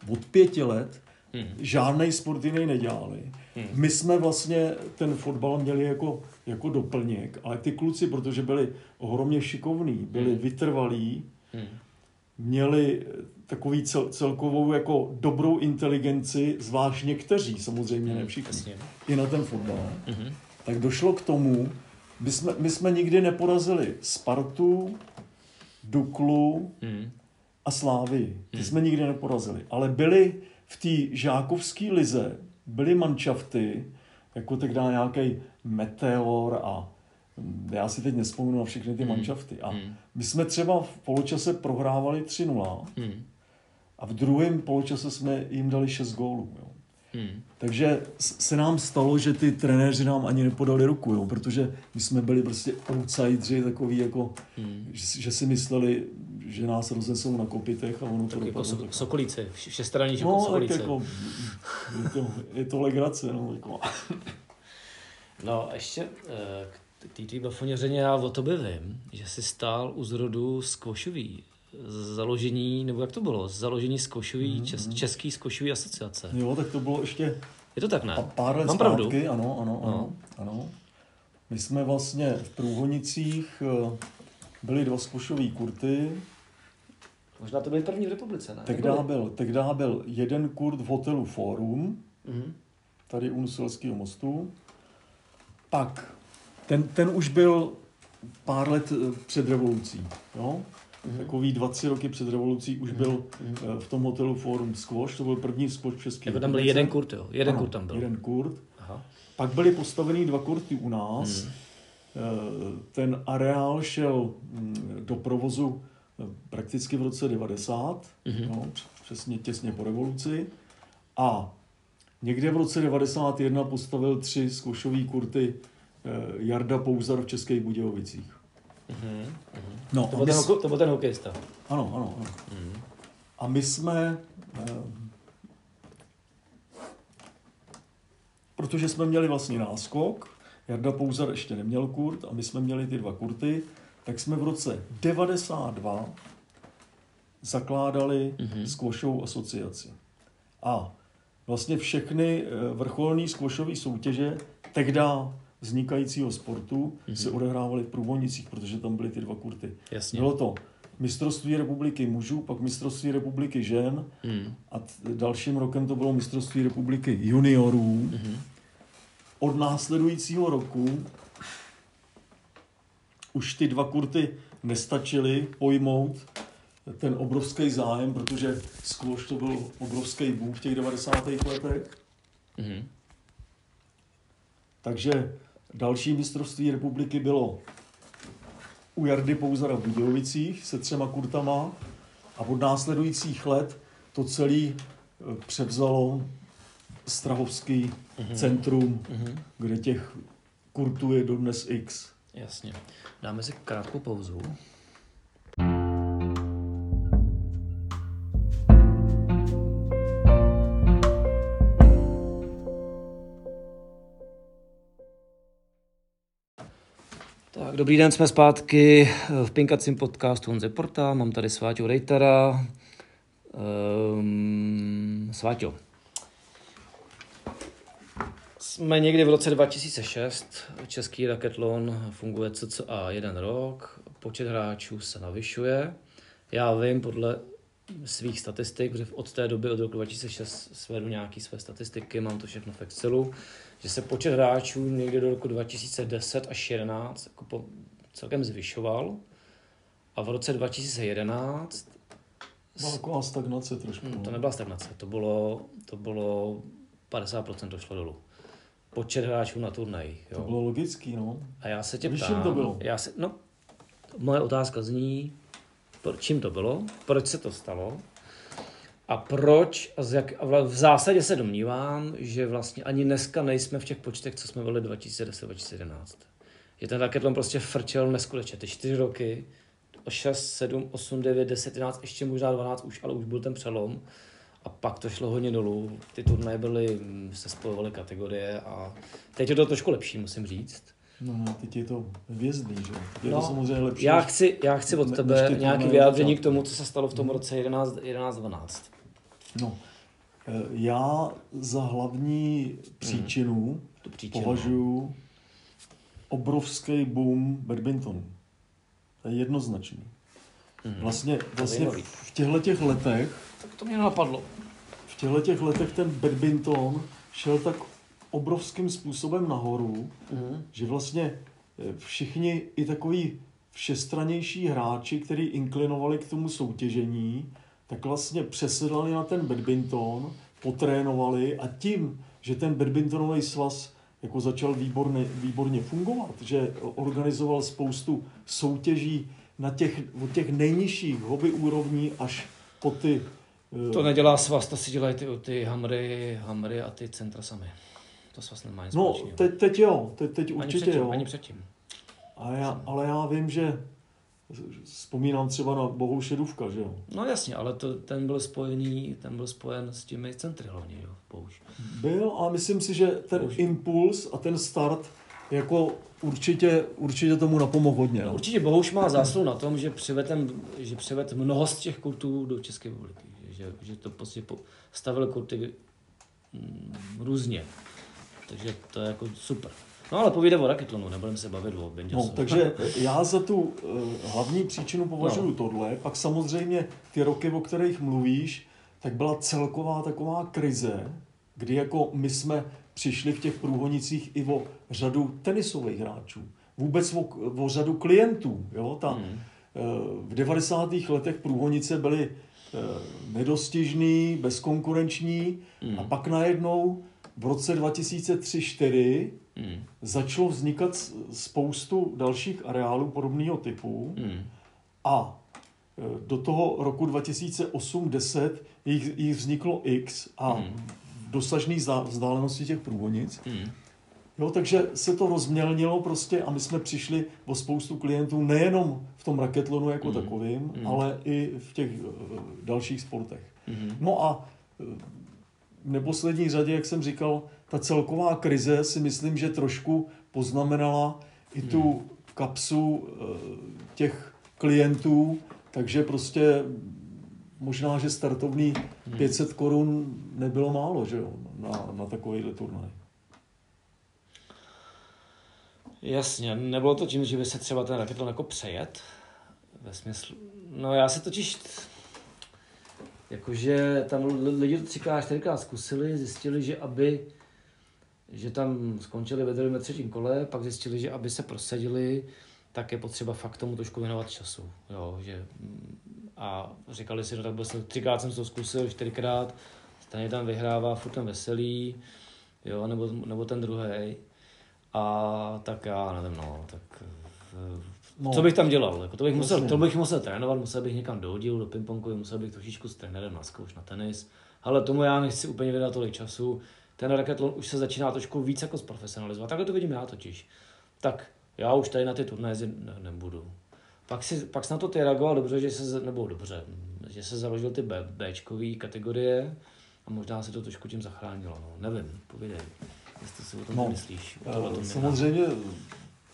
od pěti let, Hmm. žádný sport jiný nedělali. Hmm. My jsme vlastně ten fotbal měli jako, jako doplněk, ale ty kluci, protože byli ohromně šikovní, byli Hmm. vytrvalí, Hmm. měli takový cel, celkovou jako dobrou inteligenci, zvlášť někteří, samozřejmě ne všichni, Jasně. i na ten fotbal, Mhm. tak došlo k tomu, my jsme, my jsme nikdy neporazili Spartu, Duklu Hmm. a Slávy. Ty jsme nikdy neporazili. Ale byly v té žákovské lize, byly manšafty, jako tehdy nějaký Meteor a hm, já si teď nespomenu na všechny ty manšafty. A Hmm. my jsme třeba v poločase prohrávali 3-0 Hmm. a v druhém poločase jsme jim dali 6 gólů. Jo. Hmm. Takže se nám stalo, že ty trenéři nám ani nepodali ruku, jo, protože my jsme byli prostě outsidři, takový jako, Hmm. že, že si mysleli, že nás roznesou na kopitech a ono to Tak jako dopadlo so. Sokolíci, všestranní No, Sokolíci. jako, je to, je to legrace, no, jako. No a ještě eh, k té tvý bafoněřeně já o tobě vím, že jsi stál u zrodu skvošový založení, nebo jak to bylo, založení skvošový, Mhm, čes, český skvošový asociace. Jo, tak to bylo ještě Je to tak, ne? pa- pár let Mám zpátky, pravdu? ano, ano, ano, No. ano. My jsme vlastně v Průhonicích eh, byli dva zkušový kurty, Možná to byly první v republice, ne? tehdy byl, tehdy byl jeden kurt v hotelu Forum, Mhm. tady u Nuselského mostu. Pak, ten, ten už byl pár let eh, před revolucí, jo? Mhm. Takový dva, tři roky před revolucí už byl eh, v tom hotelu Forum Squash, to byl první squash v České Jako tam byl republice. jeden kurt, jo? Jeden Ano, kurt tam byl. Jeden kurt. Aha. Pak byly postavený dva kurty u nás. Mhm. Eh, Ten areál šel mm, do provozu prakticky v roce 90, Mhm. no, přesně těsně po revoluci. A někde v roce 91 postavil tři zkoušové kurty eh, Jarda Pouzar v Českých Budějovicích. No, To byl ten, to byl ten hokejista. Ano, ano, ano. A my jsme, eh, protože jsme měli vlastní náskok, Jarda Pouzar ještě neměl kurt a my jsme měli ty dva kurty, tak jsme v roce 92 zakládali mm-hmm. squashovou asociaci. A vlastně všechny eh, vrcholné squashové soutěže tehdy vznikajícího sportu mm-hmm. se odehrávaly v Průvonicích, protože tam byly ty dva kurty. Jasně. Bylo to mistrovství republiky mužů, pak mistrovství republiky žen Hmm. a t- dalším rokem to bylo mistrovství republiky juniorů. Mhm. Od následujícího roku už ty dva kurty nestačily pojmout ten obrovský zájem, protože squash to byl obrovský boom v těch 90. letech. Mhm. Takže další mistrovství republiky bylo u Jardy Pouzara v Budějovicích se třema kurtama a od následujících let to celé převzalo Strahovský Mhm. centrum, kde těch kurtů je dodnes X. Jasně. Dáme si krátkou pauzu. Tak, dobrý den, jsme zpátky v Pinkacím podcastu Honze Porta. Mám tady Sváťu Rejtara. Um, Sváťo, jsme někdy v roce 2006, český raketlon funguje cca jeden rok, počet hráčů se navyšuje. Já vím podle svých statistik, že od té doby, od roku 2006 svedu nějaké své statistiky, mám to všechno v Excelu, že se počet hráčů někdy do roku 2010 až 2011 jako po, celkem zvyšoval. A v roce 2011 Byla taková stagnace trošku. Hmm, to nebyla stagnace, to bylo, to bylo 50% došlo dolů. Počet hráčů na turnajích. To Jo. bylo logický, no. A já se tě Víš, ptám, to bylo? Já se, no, moje otázka zní, čím to bylo, proč se to stalo a proč, a, z jak, a v zásadě se domnívám, že vlastně ani dneska nejsme v těch počtech, co jsme byli 2010-2011. Že ten raketlon prostě frčel neskutečně, ty čtyři roky, o 6, 7, 8, 9, 10, 11, ještě možná 12 už, ale už byl ten přelom. A pak to šlo hodně dolů. Ty turnaje byly, mm, se spojovaly kategorie a teď je to trošku lepší, musím říct. No, no, teď je to hvězdný, že? Teď je to No, samozřejmě lepší. Já chci, já chci od tebe ty nějaké vyjádření k tomu, co se stalo v tom roce 11, 11 12. No, eh, já za hlavní příčinu Tu příčinu. považuji obrovský boom badmintonu. To je jednoznačný. Vlastně, vlastně zajímavý. v těchto těch letech, Tak to mě napadlo. v těchto těch letech ten badminton šel tak obrovským způsobem nahoru, Mhm. že vlastně eh, všichni i takový všestranější hráči, kteří inklinovali k tomu soutěžení, tak vlastně přesedlali na ten badminton, potrénovali a tím, že ten badmintonový svaz jako začal výborně, výborně fungovat, že organizoval spoustu soutěží na těch, od těch nejnižších hobby úrovní až po ty eh, To nedělá svaz, to si dělají ty, ty hamry, hamry a ty centra sami. To svaz nemá nic No, teď, teď jo, teď, teď ani určitě předtím, jo. Ani předtím. A já, ale já vím, že vzpomínám třeba na Bohouše Duvka, že jo. No jasně, ale to, ten byl spojený, ten byl spojen s těmi centry hlavně, jo, použ. Byl, ale myslím si, že ten Bohuž. impuls a ten start jako určitě, určitě tomu napomohl hodně. No, No. určitě Bohuš má zásluhu na tom, že přivedl, že přived mnoho z těch kultů do České republiky. Že, že to prostě stavil kurty mm, různě. Takže to je jako super. No ale povíde o raketlonu, nebudeme se bavit o No, takže já za tu uh, hlavní příčinu považuji no. tohle. Pak samozřejmě ty roky, o kterých mluvíš, tak byla celková taková krize, kdy jako my jsme přišli v těch průhonicích i o řadu tenisových hráčů. Vůbec o, o řadu klientů. Jo? Ta, Hmm. Eh, V 90. letech průhonice byly eh, nedostižný, bezkonkurenční Hmm. a pak najednou v roce 2003-2004 Hmm. začalo vznikat spoustu dalších areálů podobného typu Hmm. a eh, do toho roku 2008-10 jich, jich vzniklo X a Hmm. Dosažné vzdálenosti těch průhonic Hmm. Jo, takže se to rozmělnilo prostě a my jsme přišli o spoustu klientů nejenom v tom raketlonu jako mm. takovým, mm. ale i v těch uh, dalších sportech. Mm. No a uh, v neposlední řadě, jak jsem říkal, ta celková krize si myslím, že trošku poznamenala i tu mm. kapsu uh, těch klientů, takže prostě možná, že startovní hmm. 500 korun nebylo málo, že jo, na, na takovýhle turnaj. Jasně, nebylo to tím, že by se třeba ten raketlon jako přejet? Ve smyslu, no já se totiž, jakože tam lidi to třikrát, čtyřikrát zkusili, zjistili, že aby, že tam skončili ve druhém třetím kole, pak zjistili, že aby se prosadili, tak je potřeba fakt tomu trošku věnovat času. Jo, že, a říkali si, no tak byl jsem, třikrát jsem to zkusil, čtyřikrát, stejně tam vyhrává, furt tam veselý, jo, nebo, nebo ten druhý. A tak já nevím, no, tak no. co bych tam dělal? Jako to, bych musel, to bych musel trénovat, musel bych někam dohodil do pingpongu, musel bych trošičku s trenérem na zkouš, na tenis. Ale tomu já nechci úplně vydat tolik času. Ten raketlon už se začíná trošku víc jako zprofesionalizovat. Takhle to vidím já totiž. Tak já už tady na ty turnaje ne, nebudu. Pak, si, pak na to ty reagoval dobře, že se, nebo dobře, že se založil ty B, Bčkový kategorie a možná se to trošku tím zachránilo. No. Nevím, povídej, jestli si o tom no, myslíš. O tom eh, samozřejmě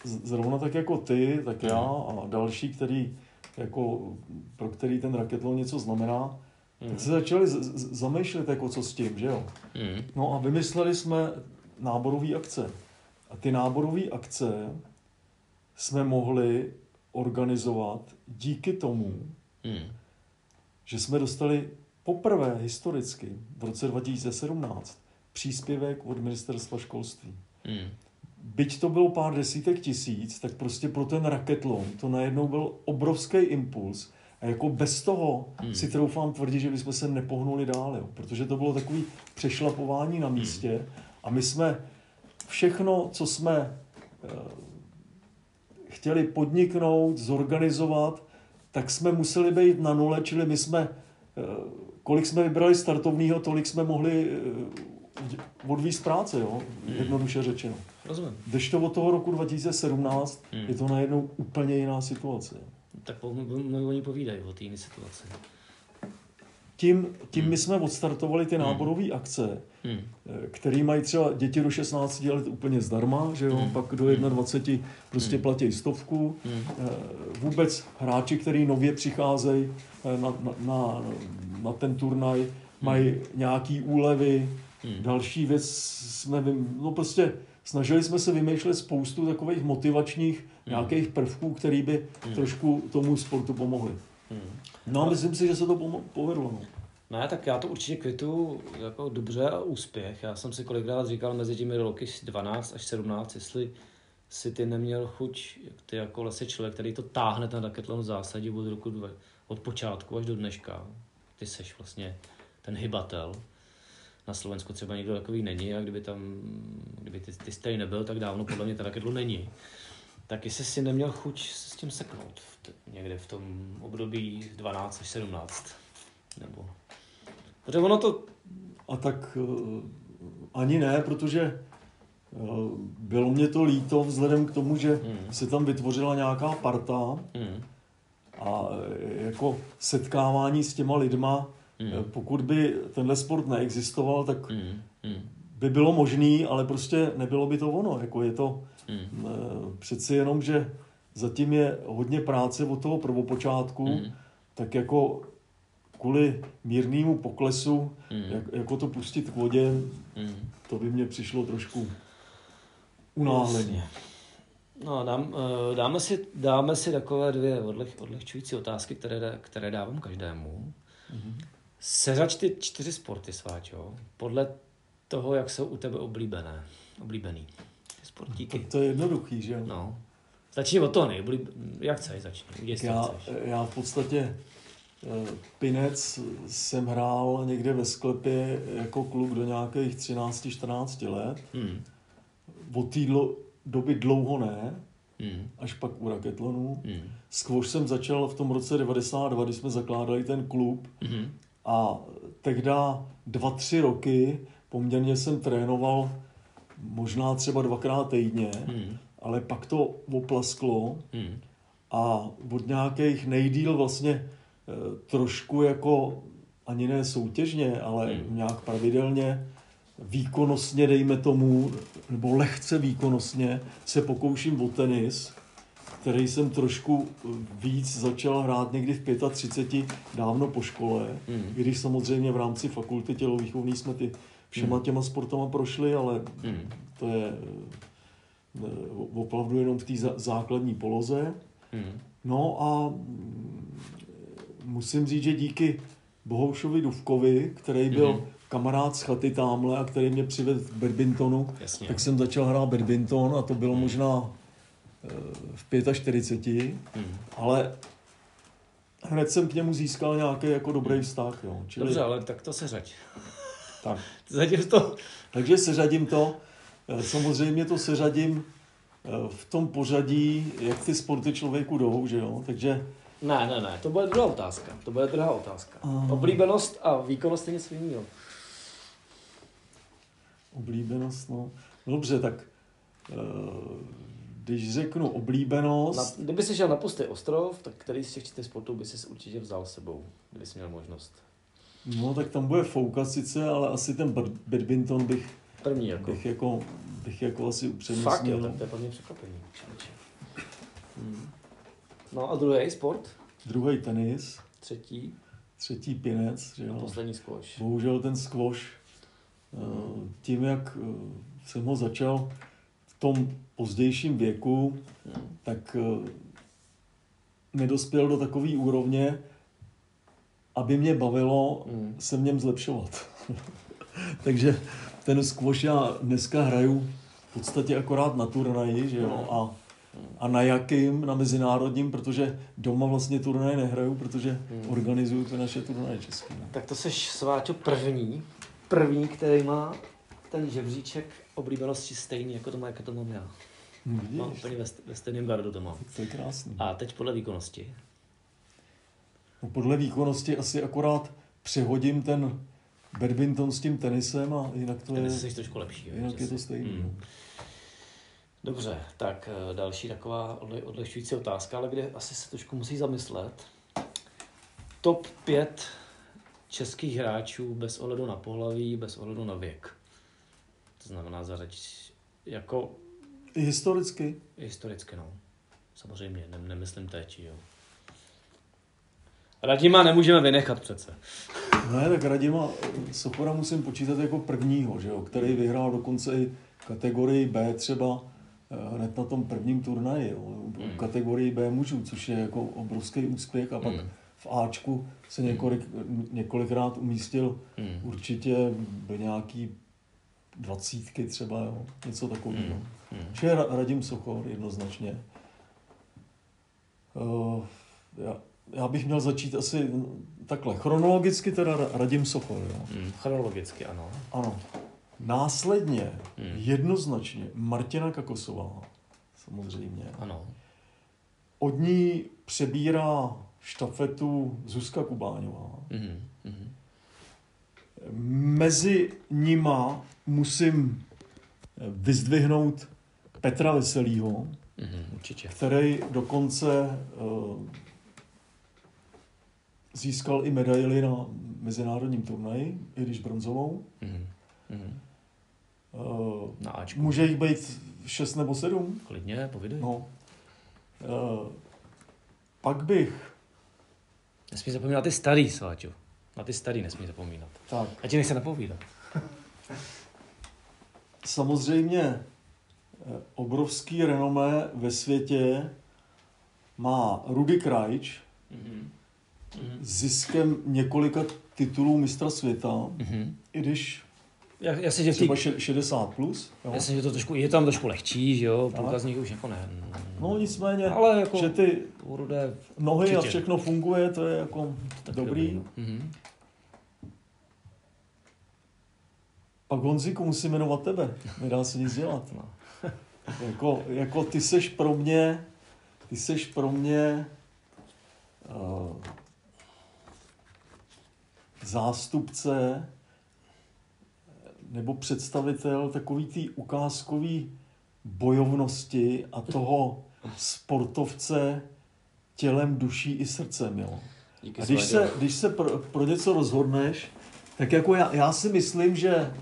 zrovna tak jako ty, tak já a další, který, jako, pro který ten raketlon něco znamená, mm. tak se začali z- z- zamýšlet, jako co s tím, že jo. Mm. No a vymysleli jsme náborové akce. A ty náborové akce jsme mohli organizovat díky tomu, hmm. že jsme dostali poprvé historicky v roce 2017 příspěvek od ministerstva školství. Hmm. Byť to bylo pár desítek tisíc, tak prostě pro ten raketlon to najednou byl obrovský impuls. A jako bez toho hmm. si troufám tvrdit, že bychom se nepohnuli dál, jo. protože to bylo takový přešlapování na místě hmm. a my jsme všechno, co jsme eh, chtěli podniknout, zorganizovat, tak jsme museli být na nule, čili my jsme, eh, kolik jsme vybrali startovního, tolik jsme mohli eh, odvízt práce, jo? Hmm. jednoduše řečeno. Rozumím. Když to od toho roku 2017, hmm. je to najednou úplně jiná situace. Tak oni povídají o té situaci tím, tím hmm. my jsme odstartovali ty hmm. náborové hmm. akce, hmm. které mají třeba děti do 16 let úplně zdarma, že jo, hmm. pak do 21 hmm. prostě hmm. platí stovku. Hmm. Eh, vůbec hráči, kteří nově přicházejí eh, na, na, na, na ten turnaj, hmm. mají nějaký úlevy. Hmm. Další věc jsme, no prostě snažili jsme se vymýšlet spoustu takových motivačních hmm. nějakých prvků, které by hmm. trošku tomu sportu pomohly. Hmm. No myslím si, že se to povedlo. No. Ne, tak já to určitě kvitu jako dobře a úspěch. Já jsem si kolikrát říkal mezi těmi roky 12 až 17, jestli si ty neměl chuť, ty jako lesy člověk, který to táhne ten raketlon v zásadě od roku dve, od počátku až do dneška. Ty seš vlastně ten hybatel. Na Slovensku třeba někdo takový není a kdyby tam, kdyby ty, ty stej nebyl, tak dávno podle mě ten raketlon není tak jestli si neměl chuť s tím seknout v t- někde v tom období 12 až 17. Nebo... Protože ono to... A tak uh, ani ne, protože uh, bylo mě to líto vzhledem k tomu, že hmm. se tam vytvořila nějaká parta hmm. a eh, jako setkávání s těma lidma, hmm. pokud by tenhle sport neexistoval, tak hmm. Hmm. by bylo možný, ale prostě nebylo by to ono. Jako je to, Hmm. Eh, přeci jenom, že zatím je hodně práce od toho prvopočátku, hmm. tak jako kvůli mírnému poklesu, hmm. jak, jako to pustit k vodě, hmm. to by mě přišlo trošku unáhleně. No, dám, eh, dáme, si, dáme si takové dvě odleh, odlehčující otázky, které, které dávám každému. Mm-hmm. Seřač ty čtyři sporty, Sváčo, podle toho, jak jsou u tebe oblíbené, oblíbený sportíky. To, to je jednoduchý, že jo? No. Začni od toho nejblíb... Jak chceš, začni. Já, chceš. já v podstatě eh, Pinec jsem hrál někde ve sklepě jako kluk do nějakých 13-14 let. Hmm. Od té doby dlouho ne, hmm. až pak u raketlonu. Hmm. Skvoš jsem začal v tom roce 92, kdy jsme zakládali ten klub hmm. a tehdy dva, tři roky poměrně jsem trénoval možná třeba dvakrát týdně, Hmm. ale pak to oplasklo Hmm. a od nějakých nejdíl vlastně eh, trošku jako ani ne soutěžně, ale Hmm. nějak pravidelně výkonnostně, dejme tomu, nebo lehce výkonnostně se pokouším o tenis, který jsem trošku eh, víc začal hrát někdy v 35, dávno po škole, i když samozřejmě v rámci fakulty tělovýchovný jsme ty všema těma sportama prošli, ale Hmm. to je eh, opravdu jenom v té zá- základní poloze. Hmm. No a mm, musím říct, že díky Bohoušovi Duvkovi, který byl Mhm. kamarád z chaty tamhle a který mě přivedl k badmintonu, Jasně. tak jsem začal hrát badminton a to bylo možná eh, v 45, Hmm. ale hned jsem k němu získal nějaký jako dobrý vztah. Jo. Čili, Dobře, ale tak to se řeď. Tak. Zatím to... Takže seřadím to. Eh, Samozřejmě to seřadím eh, v tom pořadí, jak ty sporty člověku jdou, že jo. Takže Ne, ne, ne, to bude druhá otázka. To bude druhá otázka. Ah. Oblíbenost a výkonnost je něco jiného. oblíbenost, no. Dobře, tak eh, když řeknu oblíbenost, Na, kdyby si šel na pustý ostrov, tak který z těch čtyř sportů by si určitě vzal s sebou, kdyby jsi měl možnost. No tak tam bude foukat sice, ale asi ten bad- badminton bych, První jako. bych jako, bych jako asi Fakt jo, upřednostnil. tak to je pro mě překvapení. Hmm. No a druhý sport, Druhý tenis, třetí třetí pinec, že a jo. poslední squash. Bohužel ten squash, eh, tím jak eh, jsem ho začal v tom pozdějším věku, Hmm. tak eh, nedospěl do takové úrovně, aby mě bavilo Hmm. se v něm zlepšovat. Takže ten squash já dneska hraju v podstatě akorát na turnaji, že jo, a, a na jakým, na mezinárodním, protože doma vlastně turnaje nehraju, protože Hmm. organizuju ty naše turnaje české. no. Tak to seš Sváťo první, první, který má ten žebříček oblíbenosti stejný, jako to má, jako to mám já. Mám Vidíš, úplně ve, ve stejném gardu to mám. to je krásný. A teď podle výkonnosti. No, podle výkonnosti asi akorát přehodím ten badminton s tím tenisem a jinak to je, Tenis jsi trošku lepší. jinak je to stejný. Hmm. no. Dobře, tak eh, další taková odle, odlehčující otázka, ale kde asi se trošku musí zamyslet. Top 5 českých hráčů bez ohledu na pohlaví, bez ohledu na věk. To znamená zařaď jako historicky. historicky, no. Samozřejmě, ne, nemyslím teď, jo. Radima nemůžeme vynechat přece. Ne, tak Radima Sochora musím počítat jako prvního, že jo, který vyhrál dokonce i kategorii B třeba eh, hned na tom prvním turnaji, jo, v kategorii B mužů, což je jako obrovský úspěch a pak Hmm. v Ačku se několik, několikrát umístil Hmm. určitě do nějaký dvacítky třeba, jo, něco takového. Hmm. Že Ra- Radim Sochor jednoznačně. Uh, já, já bych měl začít asi takhle. Chronologicky teda Ra- Radim Sochor, jo. Hmm. Chronologicky, ano. Ano. Následně Hmm. jednoznačně Martina Kakosová, samozřejmě. Ano. Od ní přebírá štafetu Zuzka Kubáňová. Mhm. Mhm. Mezi nima musím vyzdvihnout Petra Veselýho, Mhm. Určitě. který dokonce uh, získal i medaili na mezinárodním turnaji, i když bronzovou. Mhm. Mhm. Uh, Na Ačku. může jich být šest nebo sedm. Klidně, povídej. No. Uh, pak bych, Nesmí zapomínat ty starý, Sváťo. Na ty starý nesmí zapomínat. tak, A ti nechce napovídat. samozřejmě eh, obrovský renomé ve světě má Rudy Krajč Mhm. Ziskem několika titulů mistra světa, Mhm. i když Já, já si, že třeba tý, še- 60 plus. Jo. já si, že to trošku, je tam trošku lehčí, že jo, průkazník už jako ne. No nicméně, Ale jako- že ty Rudé nohy a určitě. všechno funguje, to je jako taky dobrý. no. Mhm. Pak Honziku musím jmenovat tebe, nedá se nic dělat. No. Jako, jako ty seš pro mě, ty seš pro mě uh, zástupce nebo představitel takový té ukázkový bojovnosti a toho sportovce tělem, duší i srdcem. Jo. Díky A když se, když se pro, pro něco rozhodneš, tak jako já, já si myslím, že eh,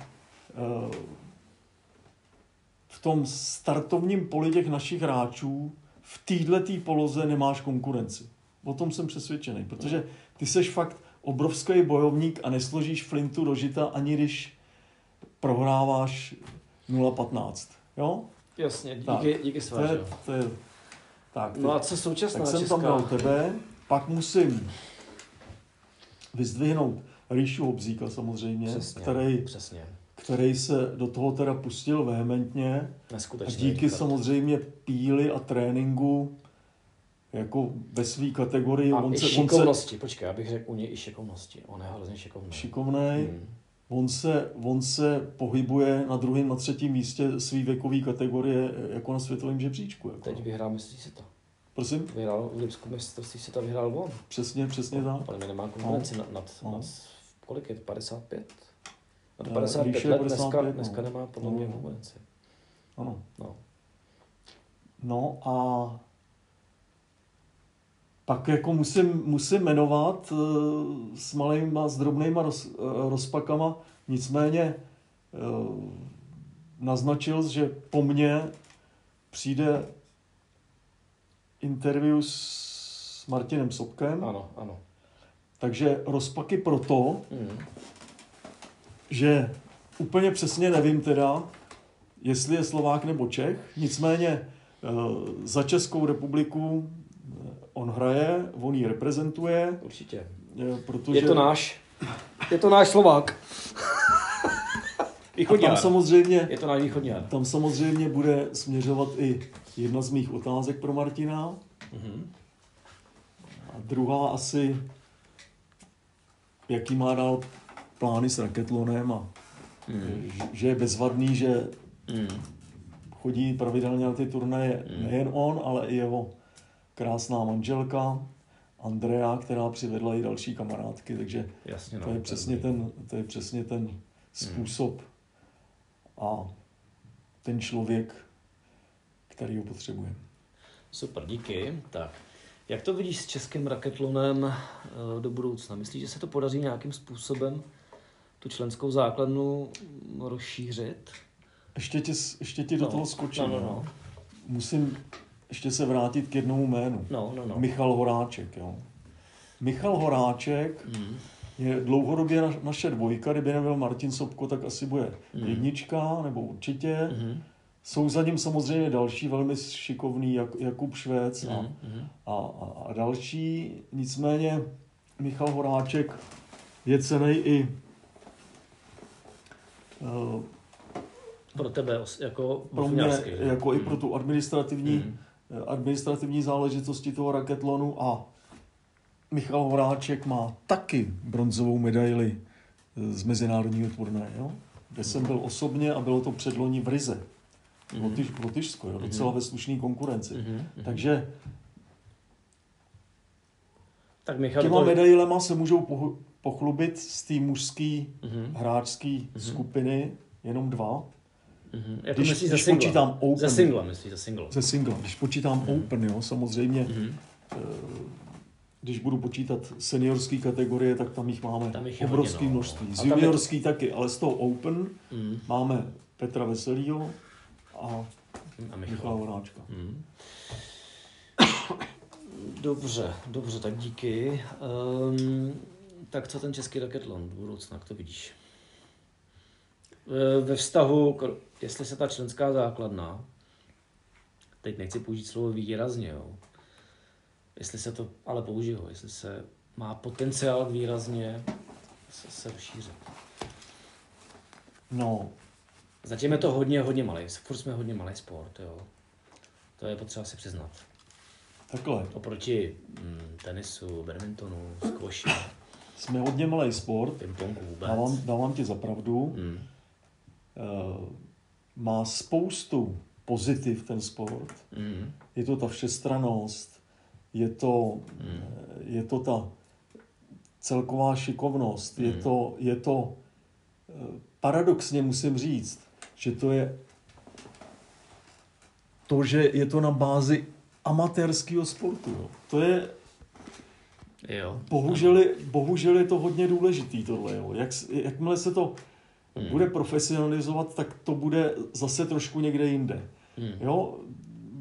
v tom startovním poli těch našich hráčů v této poloze nemáš konkurenci. O tom jsem přesvědčený, protože ty seš fakt obrovský bojovník a nesložíš flintu do žita, ani když prohráváš 0-15. Jo? Jasně, díky, Tak. díky To je, to je, tak, No a co současná tak jsem česká? tam dal tebe, pak musím vyzdvihnout Ríšu Hobzíka samozřejmě, Přesně, který, přesně. který se do toho teda pustil vehementně a díky samozřejmě píli a tréninku jako ve své kategorii A on i se, on se šikovnosti, počkej, já bych řekl u něj i šikovnosti. On je hrozně šikovný. šikovnej, Hmm. on se, on se pohybuje na druhém, na třetím místě své věkové kategorie jako na světovém žebříčku. Jako. Teď vyhrál mistrovství světa. Prosím, Vyhrál v Lipsku mistrovství světa, vyhrál on. přesně, přesně tak. Ale mi nemá konkurenci nad, nad, No. nad, kolik je to, 55? Nad Eh, 55 Ríše let, 55, dneska, no. dneska nemá podle No. mě konkurenci. Ano. No. No a pak jako musím, musím jmenovat eh, s malýma, s drobnýma roz, eh, rozpakama, nicméně eh, naznačil, že po mně přijde interview s Martinem Sobkem, Ano, ano. takže rozpaky proto, Hmm. že úplně přesně nevím teda, jestli je Slovák nebo Čech, nicméně za Českou republiku on hraje, on ji reprezentuje, Určitě. eh, protože Je to náš. Je to náš Slovák. a Východňár. tam samozřejmě, Je to náš východňár. tam samozřejmě bude směřovat i jedna z mých otázek pro Martina Mhm. a druhá asi, jaký má dál plány s raketlonem a Mhm. že- že je bezvadný, že Mhm. chodí pravidelně na ty turnaje Hmm. nejen on, ale i jeho krásná manželka Andrea, která přivedla i další kamarádky, takže Jasně, no. to je přesně ten, to je přesně ten způsob a ten člověk, který ho potřebuje. Super, díky. Tak, jak to vidíš s českým raketlonem eh, do budoucna? Myslíš, že se to podaří nějakým způsobem tu členskou základnu rozšířit? Ještě ti, ještě ti do No, toho skočím. no, no, jo. no. Musím ještě se vrátit k jednomu jménu. No, no, no. Michal Horáček. Jo. Michal Horáček Mm. je dlouhodobě na, naše dvojka, kdyby nebyl Martin Sobko, tak asi bude Mm. jednička, nebo určitě. Mhm. Jsou za ním samozřejmě další velmi šikovný, jak, Jakub Švec a, mhm. a, a, a další. Nicméně Michal Horáček je cený i eh, Pro tebe jako pro mě, jako i Mm. pro tu administrativní, Mhm. Administrativní záležitosti toho raketlonu a Michal Horáček má taky bronzovou medaili z mezinárodního turnaje, jo? kde jsem byl osobně a bylo to předloni v Rize. Mhm. Lotyš, Lotyšsko, jo? docela ve slušné konkurenci. Mhm, mhm. Takže Tak Michal, těma to... medailema se můžou pochlubit z té mužské Mhm, hráčské skupiny jenom dva. Mhm. Jako Když- myslíš když singla? počítám Open. Ze singla, myslíš ze singla. Ze singla. Když počítám Open, jo, samozřejmě, Mhm. když budu počítat seniorské kategorie, tak tam jich máme Tam jich obrovské hodně, no. množství. Z je to- juniorský taky, ale z toho Open Mhm. máme Petra Veselýho a A Michala Michal. Horáčka. Mhm. Dobře, dobře, tak díky. Um, tak co ten český raketlon v budoucna, jak to vidíš? Ve- Ve vztahu, k, jestli se ta členská základna, teď nechci použít slovo výrazně, jo, jestli se to, ale použiju, ho, jestli se má potenciál výrazně se, se rozšířit. No, Zatím je to hodně, hodně malý, furt jsme hodně malý sport, jo. To je potřeba si přiznat. takhle. Oproti mm, tenisu, badmintonu, squashi, Jsme hodně malý sport, pingpongu vůbec. dávám, dávám ti za pravdu. Mm. Eh, Má spoustu pozitiv ten sport. Mm. Je to ta všestranost, je to, Mm. eh, je to ta celková šikovnost, je Mm. to, je to eh, paradoxně musím říct, že to je to, že je to na bázi amatérského sportu. Jo. To je, Jo. bohužel, je- bohužel je to hodně důležitý tohle. Jo. Jak, jakmile se to Hmm. bude profesionalizovat, tak to bude zase trošku někde jinde. Hmm. Jo.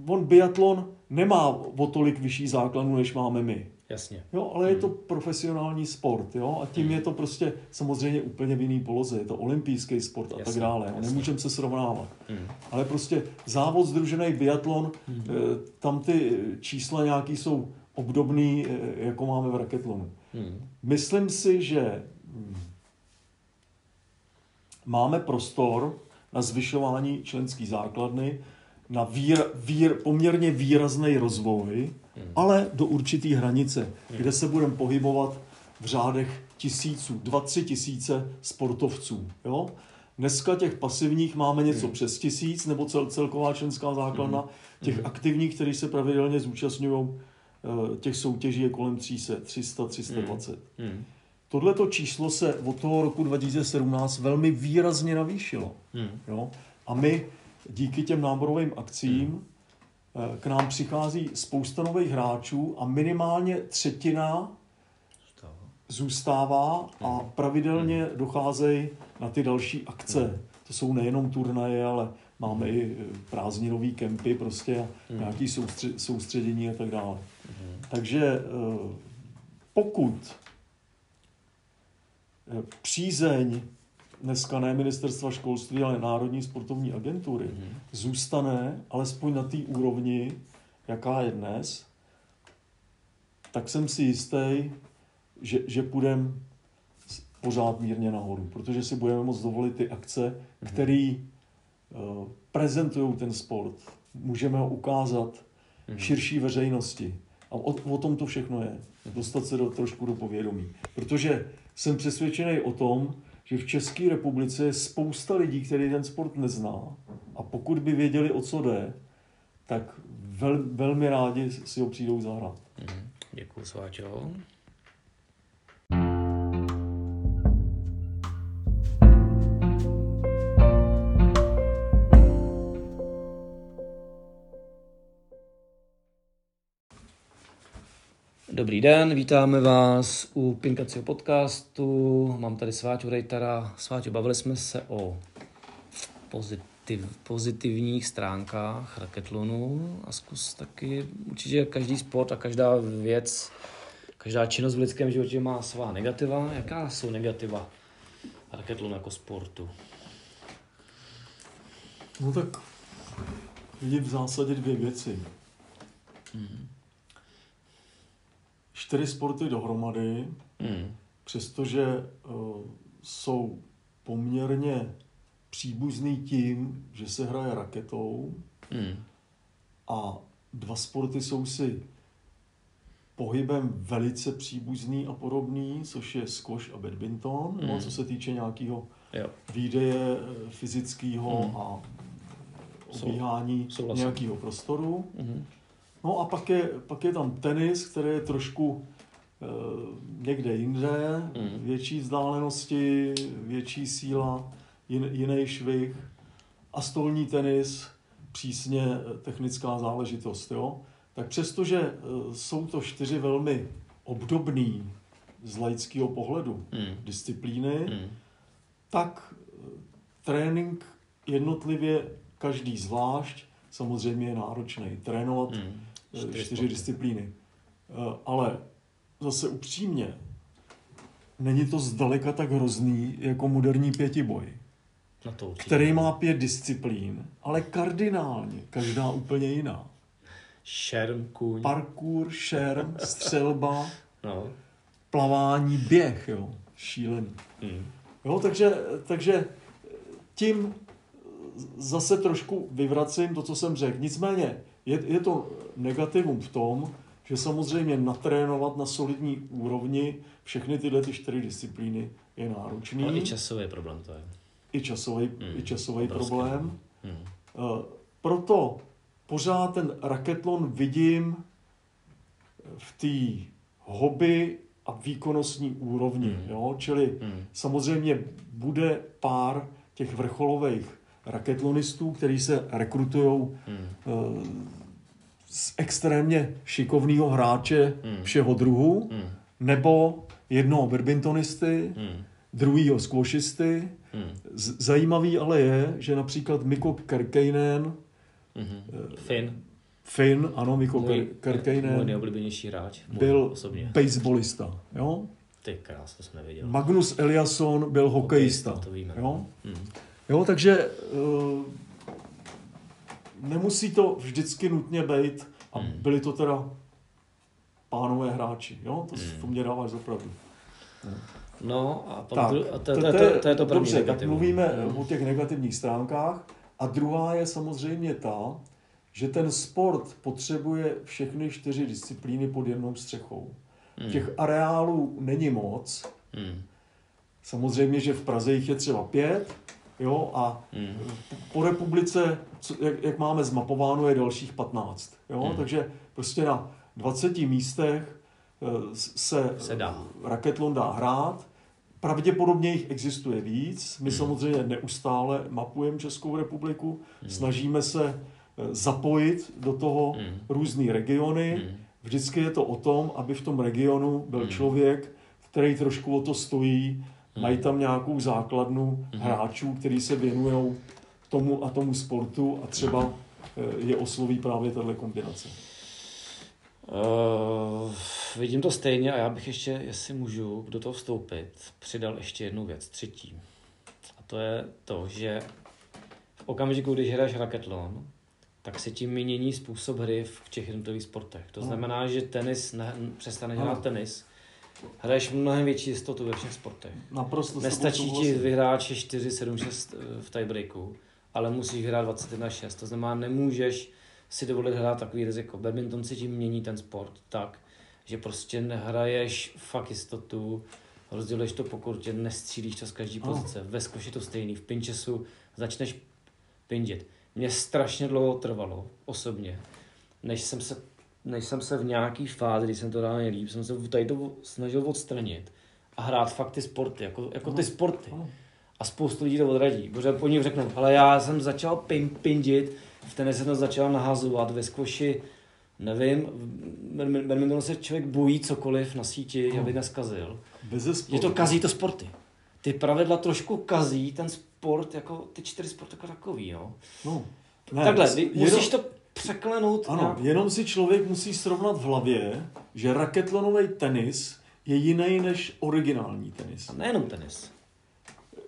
On biatlon nemá o tolik vyšší základnu, než máme my. Jasně. Jo, ale je to profesionální sport, jo, a tím je to prostě samozřejmě úplně v jiný poloze. Je to olympijský sport a tak Jasně, dále. Jasně. Nemůžeme se srovnávat. Hmm. Ale prostě závod združený biatlon, Mhm. eh, tam ty čísla nějaký jsou obdobný, eh, jako máme v raketlonu. Hmm. Myslím si, že máme prostor na zvyšování členské základny, na vír, vír, poměrně výrazný rozvoj, ale do určitý hranice, kde se budeme pohybovat v řádech tisíců, dva, tři tisíce sportovců. Jo? Dneska těch pasivních máme něco přes tisíc, nebo cel, celková členská základna. Těch aktivních, kteří se pravidelně zúčastňují eh, těch soutěží, je kolem 300, 300, 320. Hmm. Tohleto číslo se od toho roku 2017 velmi výrazně navýšilo. Hmm. Jo? A my díky těm náborovým akcím eh, k nám přichází spousta nových hráčů a minimálně třetina zůstává a pravidelně docházejí na ty další akce. To jsou nejenom turnaje, ale máme i eh, prázdninové kempy prostě a nějaké soustře- soustředění a tak dále. Takže eh, pokud přízeň dneska ne ministerstva školství, ale Národní sportovní agentury zůstane alespoň na té úrovni, jaká je dnes, tak jsem si jistý, že, že půjdeme pořád mírně nahoru, protože si budeme moct dovolit ty akce, které uh, prezentují ten sport. Můžeme ho ukázat širší veřejnosti. A o, o tom to všechno je. Dostat se do, trošku do povědomí. Protože jsem přesvědčený o tom, že v České republice je spousta lidí, kteří ten sport nezná. A pokud by věděli, o co jde, tak vel, velmi rádi si ho přijdou zahrát. Hmm. Děkuji, Sváčo. Dobrý den, vítáme vás u Pinkacího podcastu. Mám tady Sváťu Rejtara. Sváťo, bavili jsme se o pozitiv, pozitivních stránkách raketlonu a zkus taky, určitě každý sport a každá věc, každá činnost v lidském životě má svá negativa. Jaká jsou negativa raketlonu jako sportu? No tak vidím v zásadě dvě věci. Čtyři sporty dohromady, Hmm. přestože uh, jsou poměrně příbuzný tím, že se hraje raketou Hmm. a dva sporty jsou si pohybem velice příbuzný a podobný, což je squash a badminton, Mm. no, co se týče nějakého Jo. výdeje fyzického Mm. a obíhání nějakého prostoru. Mhm. No a pak je, pak je tam tenis, který je trošku e, někde jinde, Mm. větší vzdálenosti, větší síla, jin, jiný švih. A stolní tenis, přísně eh, technická záležitost. Jo? Tak přestože e, jsou to čtyři velmi obdobný z laického pohledu Hmm. disciplíny, Hmm. tak trénink jednotlivě, každý zvlášť, samozřejmě je náročný. Trénovat Hmm. Čtyři disciplíny. Eh, Ale zase upřímně, není to zdaleka tak hrozný jako moderní pětiboj, Na to určitě. který má pět disciplín, ale kardinálně, každá úplně jiná. Šerm, kůň. Parkour, šerm, střelba, No. plavání, běh, jo. Šílený. Hmm. Jo, takže, takže tím zase trošku vyvracím to, co jsem řekl. Nicméně je, je to negativum v tom, že samozřejmě natrénovat na solidní úrovni všechny tyhle ty čtyři disciplíny je náročný. Ale i časový problém to je. I časový, Hmm, i časový obrovský. problém. Hmm. Eh, Proto pořád ten raketlon vidím v té hobby a výkonnostní úrovni. Mm. Jo? Čili Mm. samozřejmě bude pár těch vrcholových raketlonistů, kteří se rekrutují Mm. Z extrémně šikovného hráče Mm. všeho druhu, Mm. nebo jednoho badmintonisty, Mm. druhýho squashisty. Mm. Z- Zajímavý ale je, že například Mikko Kerkeinen, Mhm. Finn. Finn, ano, Mikko Můj, Ker- můj Kerkeinen, nejoblíbenější hráč. Můj byl osobně. baseballista. Jo? Ty krás, to jsem nevěděl. Magnus Eliasson byl hokejista. Hokejista, to víme. Jo? Mm. Jo, takže uh, nemusí to vždycky nutně být a Hmm. byli to teda pánové hráči. Jo? To, Hmm. to mě dáváš za pravdu. No a, pak Tak, dru- a to, to, to, to, je to první dobře, tak negativum. mluvíme Mm. o těch negativních stránkách. A druhá je samozřejmě ta, že ten sport potřebuje všechny čtyři disciplíny pod jednou střechou. Mm. Těch areálů není moc. Mm. Samozřejmě, že v Praze jich je třeba pět, jo, a Mm. po republice, co, jak, jak máme zmapováno, je dalších 15. Jo? Hmm. Takže prostě na 20 místech eh, se, Se dá. raketlon dá hrát. Pravděpodobně jich existuje víc. My Hmm. samozřejmě neustále mapujeme Českou republiku, Hmm. snažíme se eh, zapojit do toho Hmm. různé regiony. Mm. Vždycky je to o tom, aby v tom regionu byl Hmm. člověk, který trošku o to stojí. Mají tam nějakou základnu Hmm. hráčů, kteří se věnují tomu a tomu sportu a třeba eh, je osloví právě tahle kombinace. Uh, vidím to stejně a já bych ještě, jestli můžu do toho vstoupit, přidal ještě jednu věc, třetí. A to je to, že v okamžiku, když hraješ raketlon, tak se tím mění způsob hry v těch jednotlivých sportech. To znamená, že tenis, ne, přestaneš Ano. hrát tenis, hraješ mnohem větší jistotu ve všech sportech. Naprosto Nestačí ti vyhrát 4, 7, 6 v tiebreaku, ale musíš vyhrát 21, 6. To znamená, nemůžeš si dovolit hrát takový riziko. Badminton si tím mění ten sport tak, že prostě nehraješ fakt jistotu, rozděluješ to po kurtě, nestřílíš to z každé pozice. Ve skoši to stejný, v pinčesu začneš pindit. Mně strašně dlouho trvalo, osobně, než jsem se, než jsem se v nějaký fázi, když jsem to dal nejlíp, jsem se tady to snažil odstranit a hrát fakt ty sporty, jako, jako ty sporty. A spoustu lidí to odradí, protože po nich řeknou, ale já jsem začal pin, pindit, v tenise jsem to začal nahazovat, ve skvoši, nevím, badmintonu se člověk bojí cokoliv na síti, No. aby neskazil. Bez Že to kazí to sporty. Ty pravidla trošku kazí ten sport, jako ty čtyři sporty jako takový, no. No, ne, Takhle, musíš to překlenout Ano, nějak. jenom si člověk musí srovnat v hlavě, že raketlonový tenis je jiný než originální tenis. A nejenom tenis.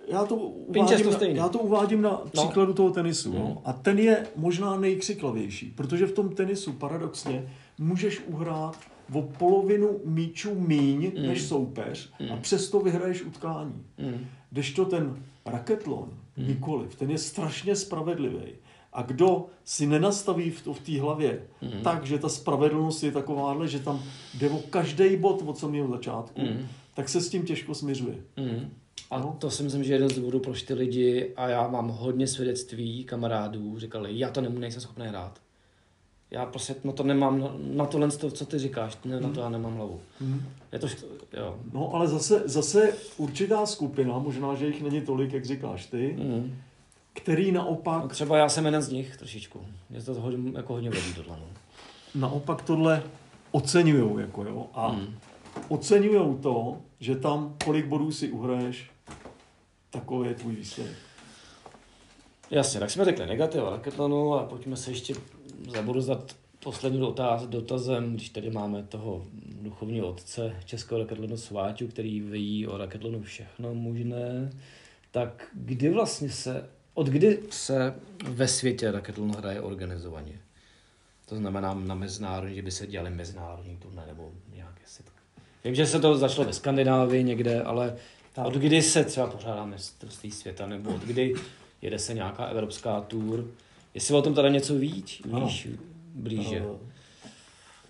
Já to uvádím, to na, stejný. já to uvádím na příkladu toho tenisu. No. No. A ten je možná nejkřiklavější, protože v tom tenisu paradoxně můžeš uhrát o polovinu míčů míň Mm. než soupeř a Mm. přesto vyhraješ utkání. Mm. Kdežto ten raketlon Mm. nikoliv, ten je strašně spravedlivý. A kdo si nenastaví v, v té hlavě Mm. tak, že ta spravedlnost je takováhle, že tam jde o každý bod od samého začátku, Mm. tak se s tím těžko směřuje. Mm. A No. to si myslím, že je jeden z důvodů, proč ty lidi, a já mám hodně svědectví kamarádů, říkali, já to nemůžu, nejsem schopný hrát. Já prostě na to nemám, na- tohle, co ty říkáš, ne, na to já nemám hlavu. Mm. Je to, jo. No, ale zase, zase určitá skupina, možná, že jich není tolik, jak říkáš ty, Mm. Který naopak, třeba já jsem jeden z nich trošičku. Mě to hodně, jako hodně vadí tohle. No. naopak tohle oceňujou, jako jo, a Mm. oceňujou to, že tam kolik bodů si uhraješ, takový je tvůj výsledek. Jasně, tak jsme řekli negativa raketlonu a pojďme se ještě zaburzat posledním dotaz, dotazem, když tady máme toho duchovního otce českého raketlonu Sváťu, který ví o raketlonu všechno možné, tak kdy vlastně se, od kdy se ve světě raketlon hraje organizovaně? To znamená na mezinárodní, že by se dělaly mezinárodní turné nebo nějaké setky. Vím, že se to začalo ve Skandinávii někde, ale Tak. od kdy se třeba pořádá mistrovství světa, nebo od kdy jede se nějaká evropská tour? Jestli o tom teda něco víš, Ano. víš blíže. Eh,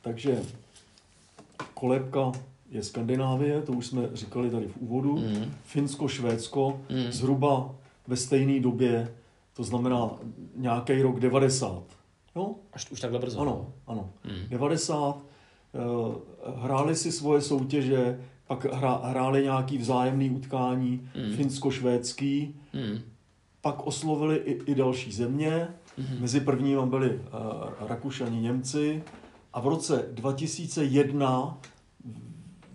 takže kolébka je Skandinávie, to už jsme říkali tady v úvodu. Mm. Finsko, Švédsko, Mm. zhruba ve stejné době, to znamená nějaký rok 90. Jo? Až už takhle brzo. Ano, ano. Mm. 90. eh, hráli si svoje soutěže pak hra, hráli nějaký vzájemný utkání Mm. finsko-švédský, Mm. pak oslovili i, i další země. Mhm. Mezi prvními byli uh, Rakušani, Němci a v roce 2001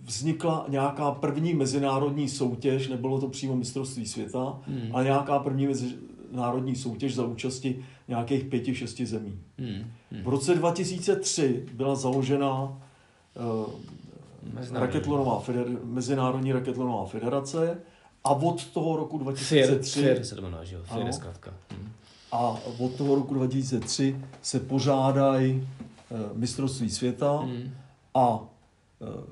vznikla nějaká první mezinárodní soutěž, nebylo to přímo mistrovství světa, Mm. ale nějaká první mezinárodní soutěž za účasti nějakých pěti, šesti zemí. Mm. V roce 2003 byla založena uh, Mezinárodní. raketlonová feder, Mezinárodní raketlonová federace a od toho roku FIR, 2003 FIR se to jmenuje, že jo? FIR je Ano. zkrátka. Mm. a od toho roku 2003 se pořádají eh, mistrovství světa Mm. a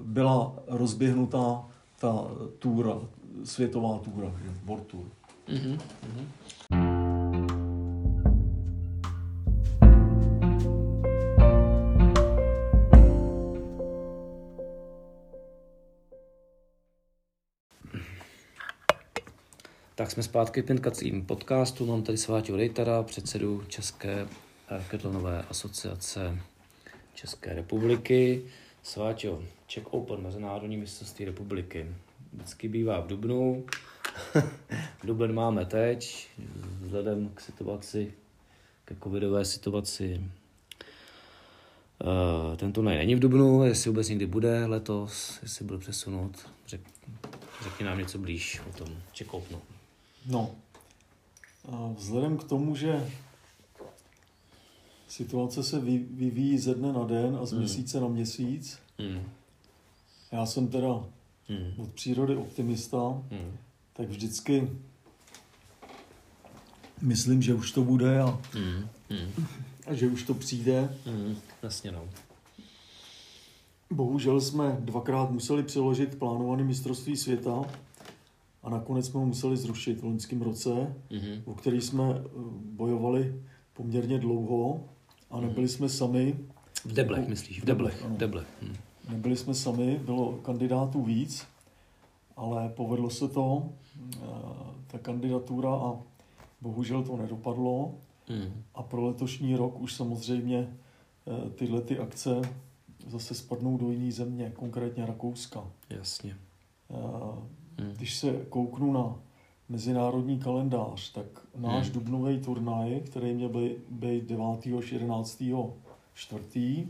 byla rozběhnutá ta túra, světová túra? World Tour. Mhm. Mhm. Tak jsme zpátky v Pinkacím podcastu. Mám tady Sváťu Rejtara, předsedu České ketlonové asociace České republiky. Sváťo, Czech Open, Mezinárodní mistrovství republiky. Vždycky bývá v Dubnu. Duben máme teď, vzhledem k situaci, ke covidové situaci. Uh, ten turnaj není v Dubnu, jestli vůbec někdy bude letos, jestli bude přesunut. Řek, řekni nám něco blíž o tom Czech Openu. No, a vzhledem k tomu, že situace se vy- vyvíjí ze dne na den a z Hmm. měsíce na měsíc, Hmm. já jsem teda Hmm. od přírody optimista, tak vždycky myslím, že už to bude a, a že už to přijde. Hmm. Jasně no. Bohužel jsme dvakrát museli přeložit plánované mistrovství světa a nakonec jsme ho museli zrušit v loňském roce, Hmm. o který jsme eh, bojovali poměrně dlouho a nebyli jsme sami. V Deblech myslíš, v Deblech. V Deblech. Hmm. Nebyli jsme sami, bylo kandidátů víc, ale povedlo se to, eh, ta kandidatura a bohužel to nedopadlo. Hmm. A pro letošní rok už samozřejmě eh, tyhle ty akce zase spadnou do jiné země, konkrétně Rakouska. Jasně. Eh, Hmm. Když se kouknu na mezinárodní kalendář, tak náš Hmm. dubnový turnaj, který měl by- být 9. až 11. čtvrtý,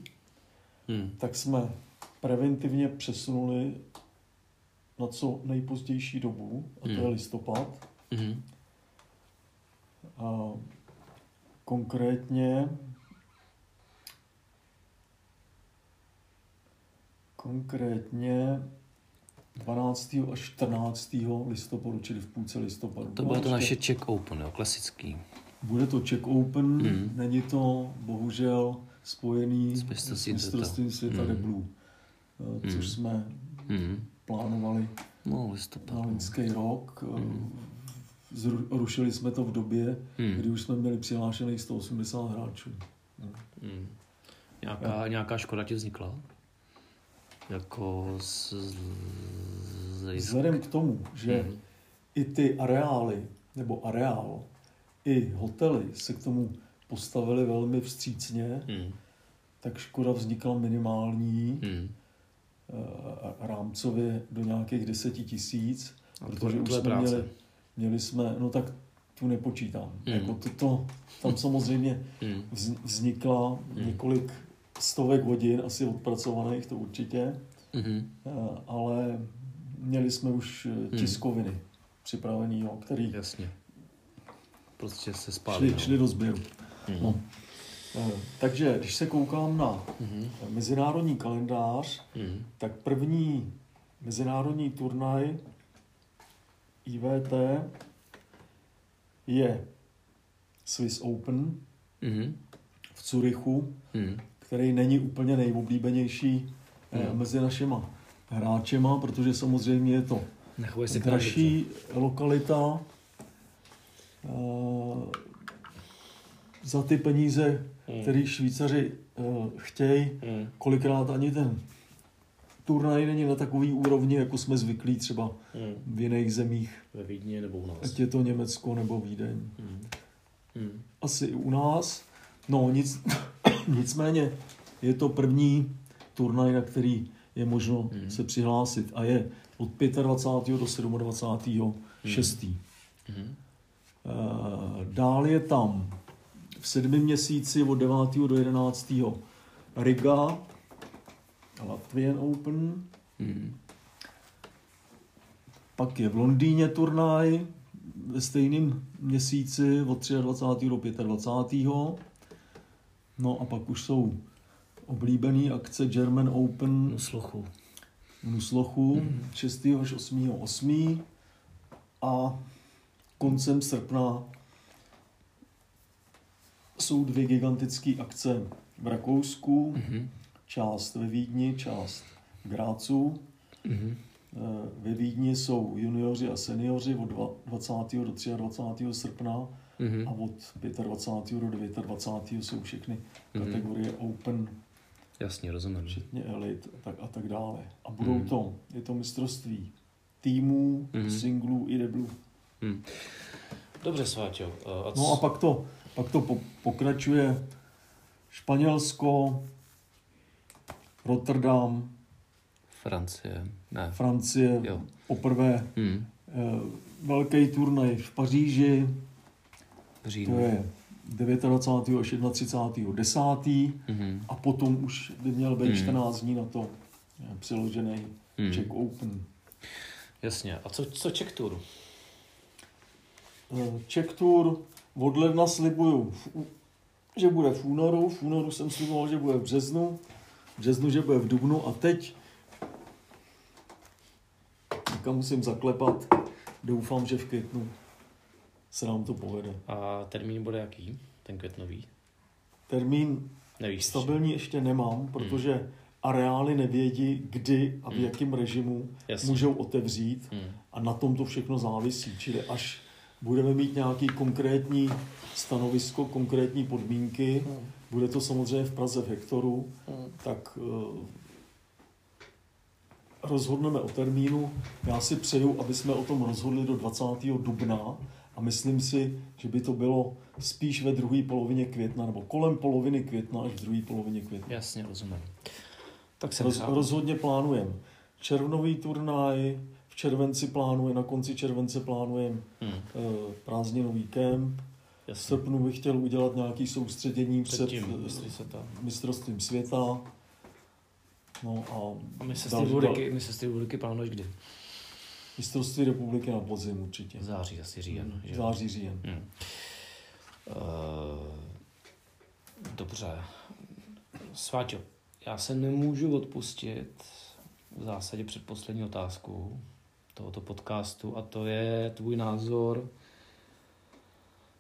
Hmm. tak jsme preventivně přesunuli na co nejpozdější dobu, a to je Hmm. listopad. Hmm. A konkrétně konkrétně 12. až 14. listopadu, čili v půlce listopadu. To No, bylo to naše Czech Open, jo, klasický. Bude to Czech Open, Hmm. není to bohužel spojený S mistrovstvím světa Hmm. deblů, eh, což Hmm. jsme Hmm. plánovali No, na listopad. loňský rok. Eh, Hmm. Zru- Rušili jsme to v době, Hmm. kdy už jsme měli přihlášených 180 hráčů. Hmm. Nějaká, nějaká škoda ti vznikla? Jako z... z, z Vzhledem k tomu, že Hmm. i ty areály, nebo areál, i hotely se k tomu postavili velmi vstřícně, Hmm. tak škoda vznikla minimální, eh, rámcově do nějakých deseti tisíc, A to- protože to už jsme práce. měli, měli jsme, no tak tu nepočítám. Hmm. Jako toto, tam samozřejmě vz- vznikla několik stovek hodin, asi odpracovaných, to určitě, Hmm. eh, ale měli jsme už eh, tiskoviny připravený, jo, který Jasně. Prostě se spálí. šli, no. šli do sběru. Hmm. No. Eh, Takže když se koukám na Hmm. mezinárodní kalendář, Hmm. tak první mezinárodní turnaj IVT je Swiss Open Hmm. v Curychu, Hmm. Který není úplně nejoblíbenější eh, Hmm. mezi našima hráčema, protože samozřejmě je to dražší lokalita. Eh, Za ty peníze, Hmm. které Švýcaři eh, chtějí, Hmm. kolikrát ani ten turnaj není na takový úrovni, jako jsme zvyklí třeba Hmm. v jiných zemích, Ve Vídni nebo u nás. ať je to Německo nebo Vídeň. Hmm. Hmm. Asi i u nás. No nic, nicméně je to první turnaj, na který je možno hmm. se přihlásit a je od 25. do 27. 6. Hmm. Dál je tam v sedmi měsíci od 9. do 11. Riga, Latvian Open. Hmm. Pak je v Londýně turnaj ve stejném měsíci od 23. do 25. No a pak už jsou oblíbený akce German Open Nuslochu. Nuslochu mm. 6. až 8. 8. A koncem srpna jsou dvě gigantické akce v Rakousku, mm-hmm. část ve Vídni, část v Grácu. Mm-hmm. Ve Vídni jsou junioři a seniori od 20. do 23. srpna mm-hmm. a od 25. do 29. jsou všechny mm-hmm. kategorie Open. Jasně, rozumím. Včetně elit a tak, a tak dále. A budou mm-hmm. to, je to mistrovství týmů, mm-hmm. singlů i deblů. Mm. Dobře, Sváťo. A c... No a pak to, pak to po, pokračuje Španělsko, Rotterdam, Francie. Ne. Francie, jo. poprvé hmm. velký turnaj v Paříži, Říjnu. to je 29. až 31. 10. Mm-hmm. a potom už by měl být mm. 14 dní na to přiložený mm. Czech Open. Jasně. A co, co Czech Tour? Eh, Czech Tour od ledna slibuju, že bude v únoru. V únoru jsem sliboval, že bude v březnu. V březnu, že bude v dubnu. A teď kam musím zaklepat. Doufám, že v květnu se nám to povede. A termín bude jaký, ten květnový? Termín Nevíš, stabilní ještě nemám, protože hmm. areály nevědí, kdy a v hmm. jakém režimu Jasně. můžou otevřít hmm. a na tom to všechno závisí. Čili až budeme mít nějaký konkrétní stanovisko, konkrétní podmínky, hmm. bude to samozřejmě v Praze v Hektoru, hmm. tak uh, rozhodneme o termínu. Já si přeju, aby jsme o tom rozhodli do 20. dubna a myslím si, že by to bylo spíš ve druhé polovině května, nebo kolem poloviny května až v druhé polovině května. Jasně, rozumím. Tak se Roz, rozhodně plánujeme. Červnový turnaj, v červenci plánuje, na konci července plánujeme hmm. uh, prázdninový kemp. V srpnu bych chtěl udělat nějaký soustředění před, před uh, mistrovstvím světa. No a, my se z té my se plánuješ kdy? Mistrovství republiky na podzim určitě. Září, asi říjen. Hmm. Že? Září, říjen. Hmm. Uh, dobře. Sváťo, já se nemůžu odpustit v zásadě předposlední otázku tohoto podcastu a to je tvůj názor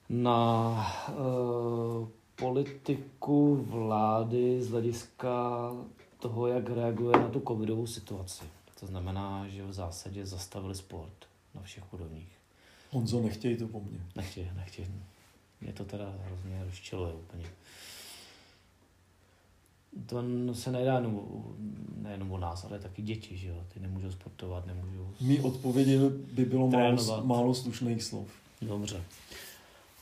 na uh, politiku vlády z hlediska toho, jak reaguje na tu covidovou situaci. To znamená, že v zásadě zastavili sport na všech úrovních. Honzo, nechtějí to po mně. Nechtějí, nechtějí. Mě to teda hrozně rozčiluje úplně. To se nedá jenom, nejenom o nás, ale taky děti, že jo? Ty nemůžou sportovat, nemůžou... Mí odpovědi by bylo málo, málo slušných slov. Dobře.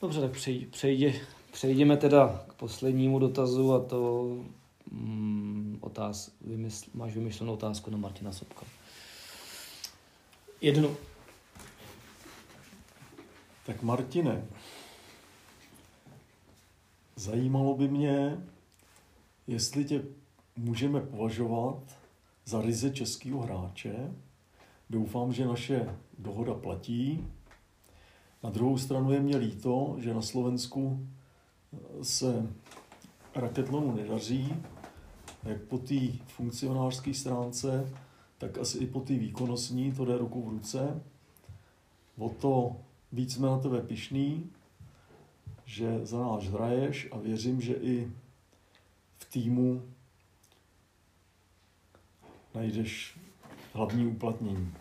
Dobře, tak přejdě, přejdeme teda k poslednímu dotazu a to mm, otáz, vymysl, máš vymyšlenou otázku na Martina Sobka. Jednu. Tak Martine, zajímalo by mě, jestli tě můžeme považovat za ryze českého hráče. Doufám, že naše dohoda platí. Na druhou stranu je mě líto, že na Slovensku se raketlonu nedaří jak po té funkcionářské stránce, tak asi i po té výkonnostní, to jde ruku v ruce. O to víc jsme na tebe pišný, že za náš hraješ a věřím, že i v týmu najdeš hlavní uplatnění.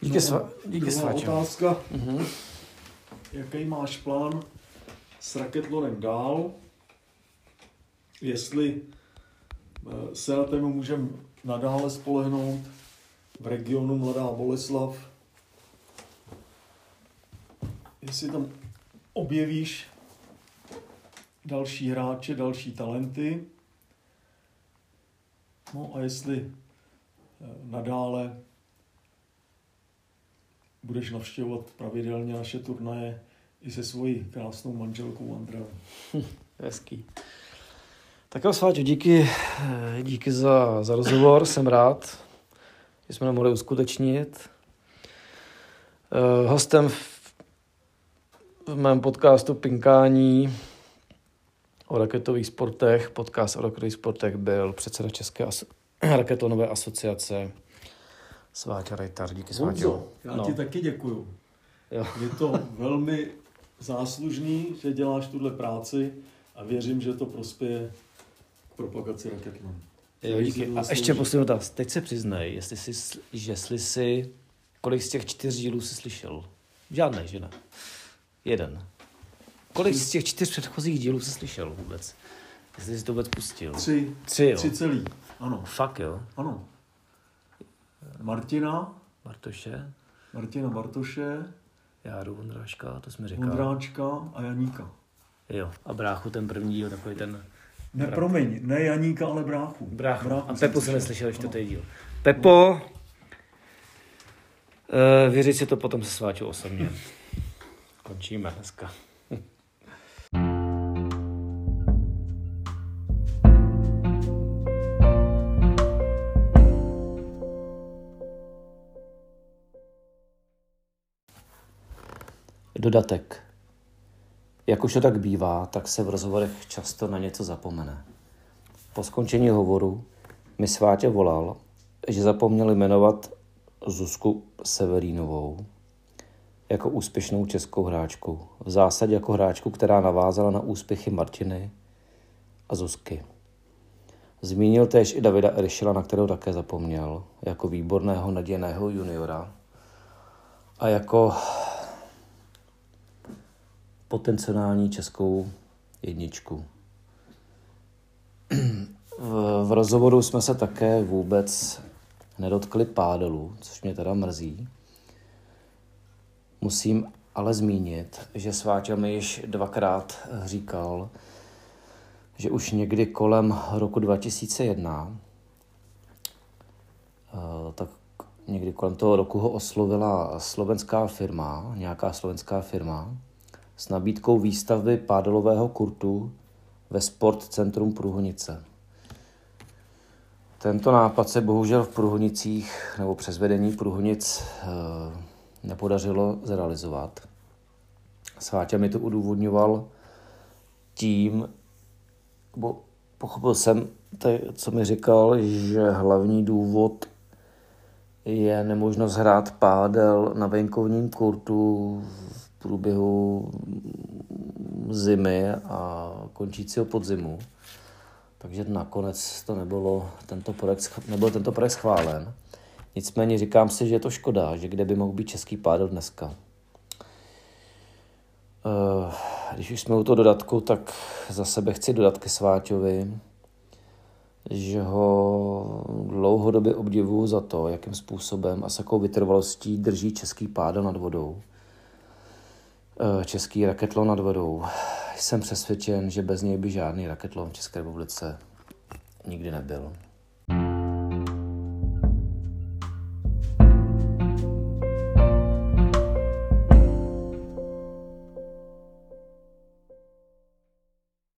Díky, no, sva, díky svačo. otázka. Uh-huh. Jaký máš plán s raketlonem dál? Jestli Eh, se na tému můžeme nadále spolehnout v regionu Mladá Boleslav. Jestli tam objevíš další hráče, další talenty, No a jestli eh, nadále budeš navštěvovat pravidelně naše turnaje i se svojí krásnou manželkou Andreou. Hezký. Tak jo, Sváťo, díky, díky za, za rozhovor, jsem rád, že jsme to mohli uskutečnit. Uh, hostem v, v mém podcastu Pinkání o raketových sportech, podcast o raketových sportech byl předseda České as- raketonové asociace Sváťa Rejtar. Díky Sváťo. já no. ti taky děkuju. Jo. Je to velmi záslužný, že děláš tuhle práci a věřím, že to prospěje propagaci raketlonu. Jo, díky. A ještě poslední dotaz. Teď se přiznej, jestli jsi, jestli jsi, kolik z těch čtyř dílů jsi slyšel? Žádný, že ne? Jeden. Kolik z těch čtyř předchozích dílů jsi slyšel vůbec? Jestli jsi to vůbec pustil? Tři. Tři, jo. Tři celý. Ano. Fakt, jo. Ano. Martina. Bartoše. Martina Bartoše. Járu Vondráška, to jsme říkal. Vondráčka a Janíka. Jo. A bráchu ten první díl, takový ten... Ne, promiň, ne Janíka, ale bráchu. Bráchu. bráchu a Pepo se neslyšel ještě ten díl. Pepo, uh, věřit si to potom se sváčou osobně. Končíme dneska. Dodatek. Jak už to tak bývá, tak se v rozhovorech často na něco zapomene. Po skončení hovoru mi Svátě volal, že zapomněl jmenovat Zuzku Severínovou jako úspěšnou českou hráčku. V zásadě jako hráčku, která navázala na úspěchy Martiny a Zuzky. Zmínil též i Davida Erišela, na kterého také zapomněl, jako výborného nadějného juniora a jako potenciální českou jedničku. V, v rozhovoru jsme se také vůbec nedotkli pádelu, což mě teda mrzí. Musím ale zmínit, že Sváťa mi již dvakrát říkal, že už někdy kolem roku 2001, eh, tak někdy kolem toho roku ho oslovila slovenská firma, nějaká slovenská firma, s nabídkou výstavby pádelového kurtu ve Sport Centrum Průhonice. Tento nápad se bohužel v Průhonicích nebo přes vedení Průhonic eh, nepodařilo zrealizovat. Sváťa mi to udůvodňoval tím, bo pochopil jsem, co mi říkal, že hlavní důvod je nemožnost hrát pádel na venkovním kurtu průběhu zimy a končícího podzimu. Takže nakonec to nebylo, tento projekt, nebyl tento projekt schválen. Nicméně říkám si, že je to škoda, že kde by mohl být český pádel dneska. Eh, Když už jsme u toho dodatku, tak za sebe chci dodat ke Sváťovi, že ho dlouhodobě obdivuju za to, jakým způsobem a s jakou vytrvalostí drží český pádel nad vodou. Eh, Český raketlon nad vodou. Jsem přesvědčen, že bez něj by žádný raketlon v České republice nikdy nebyl.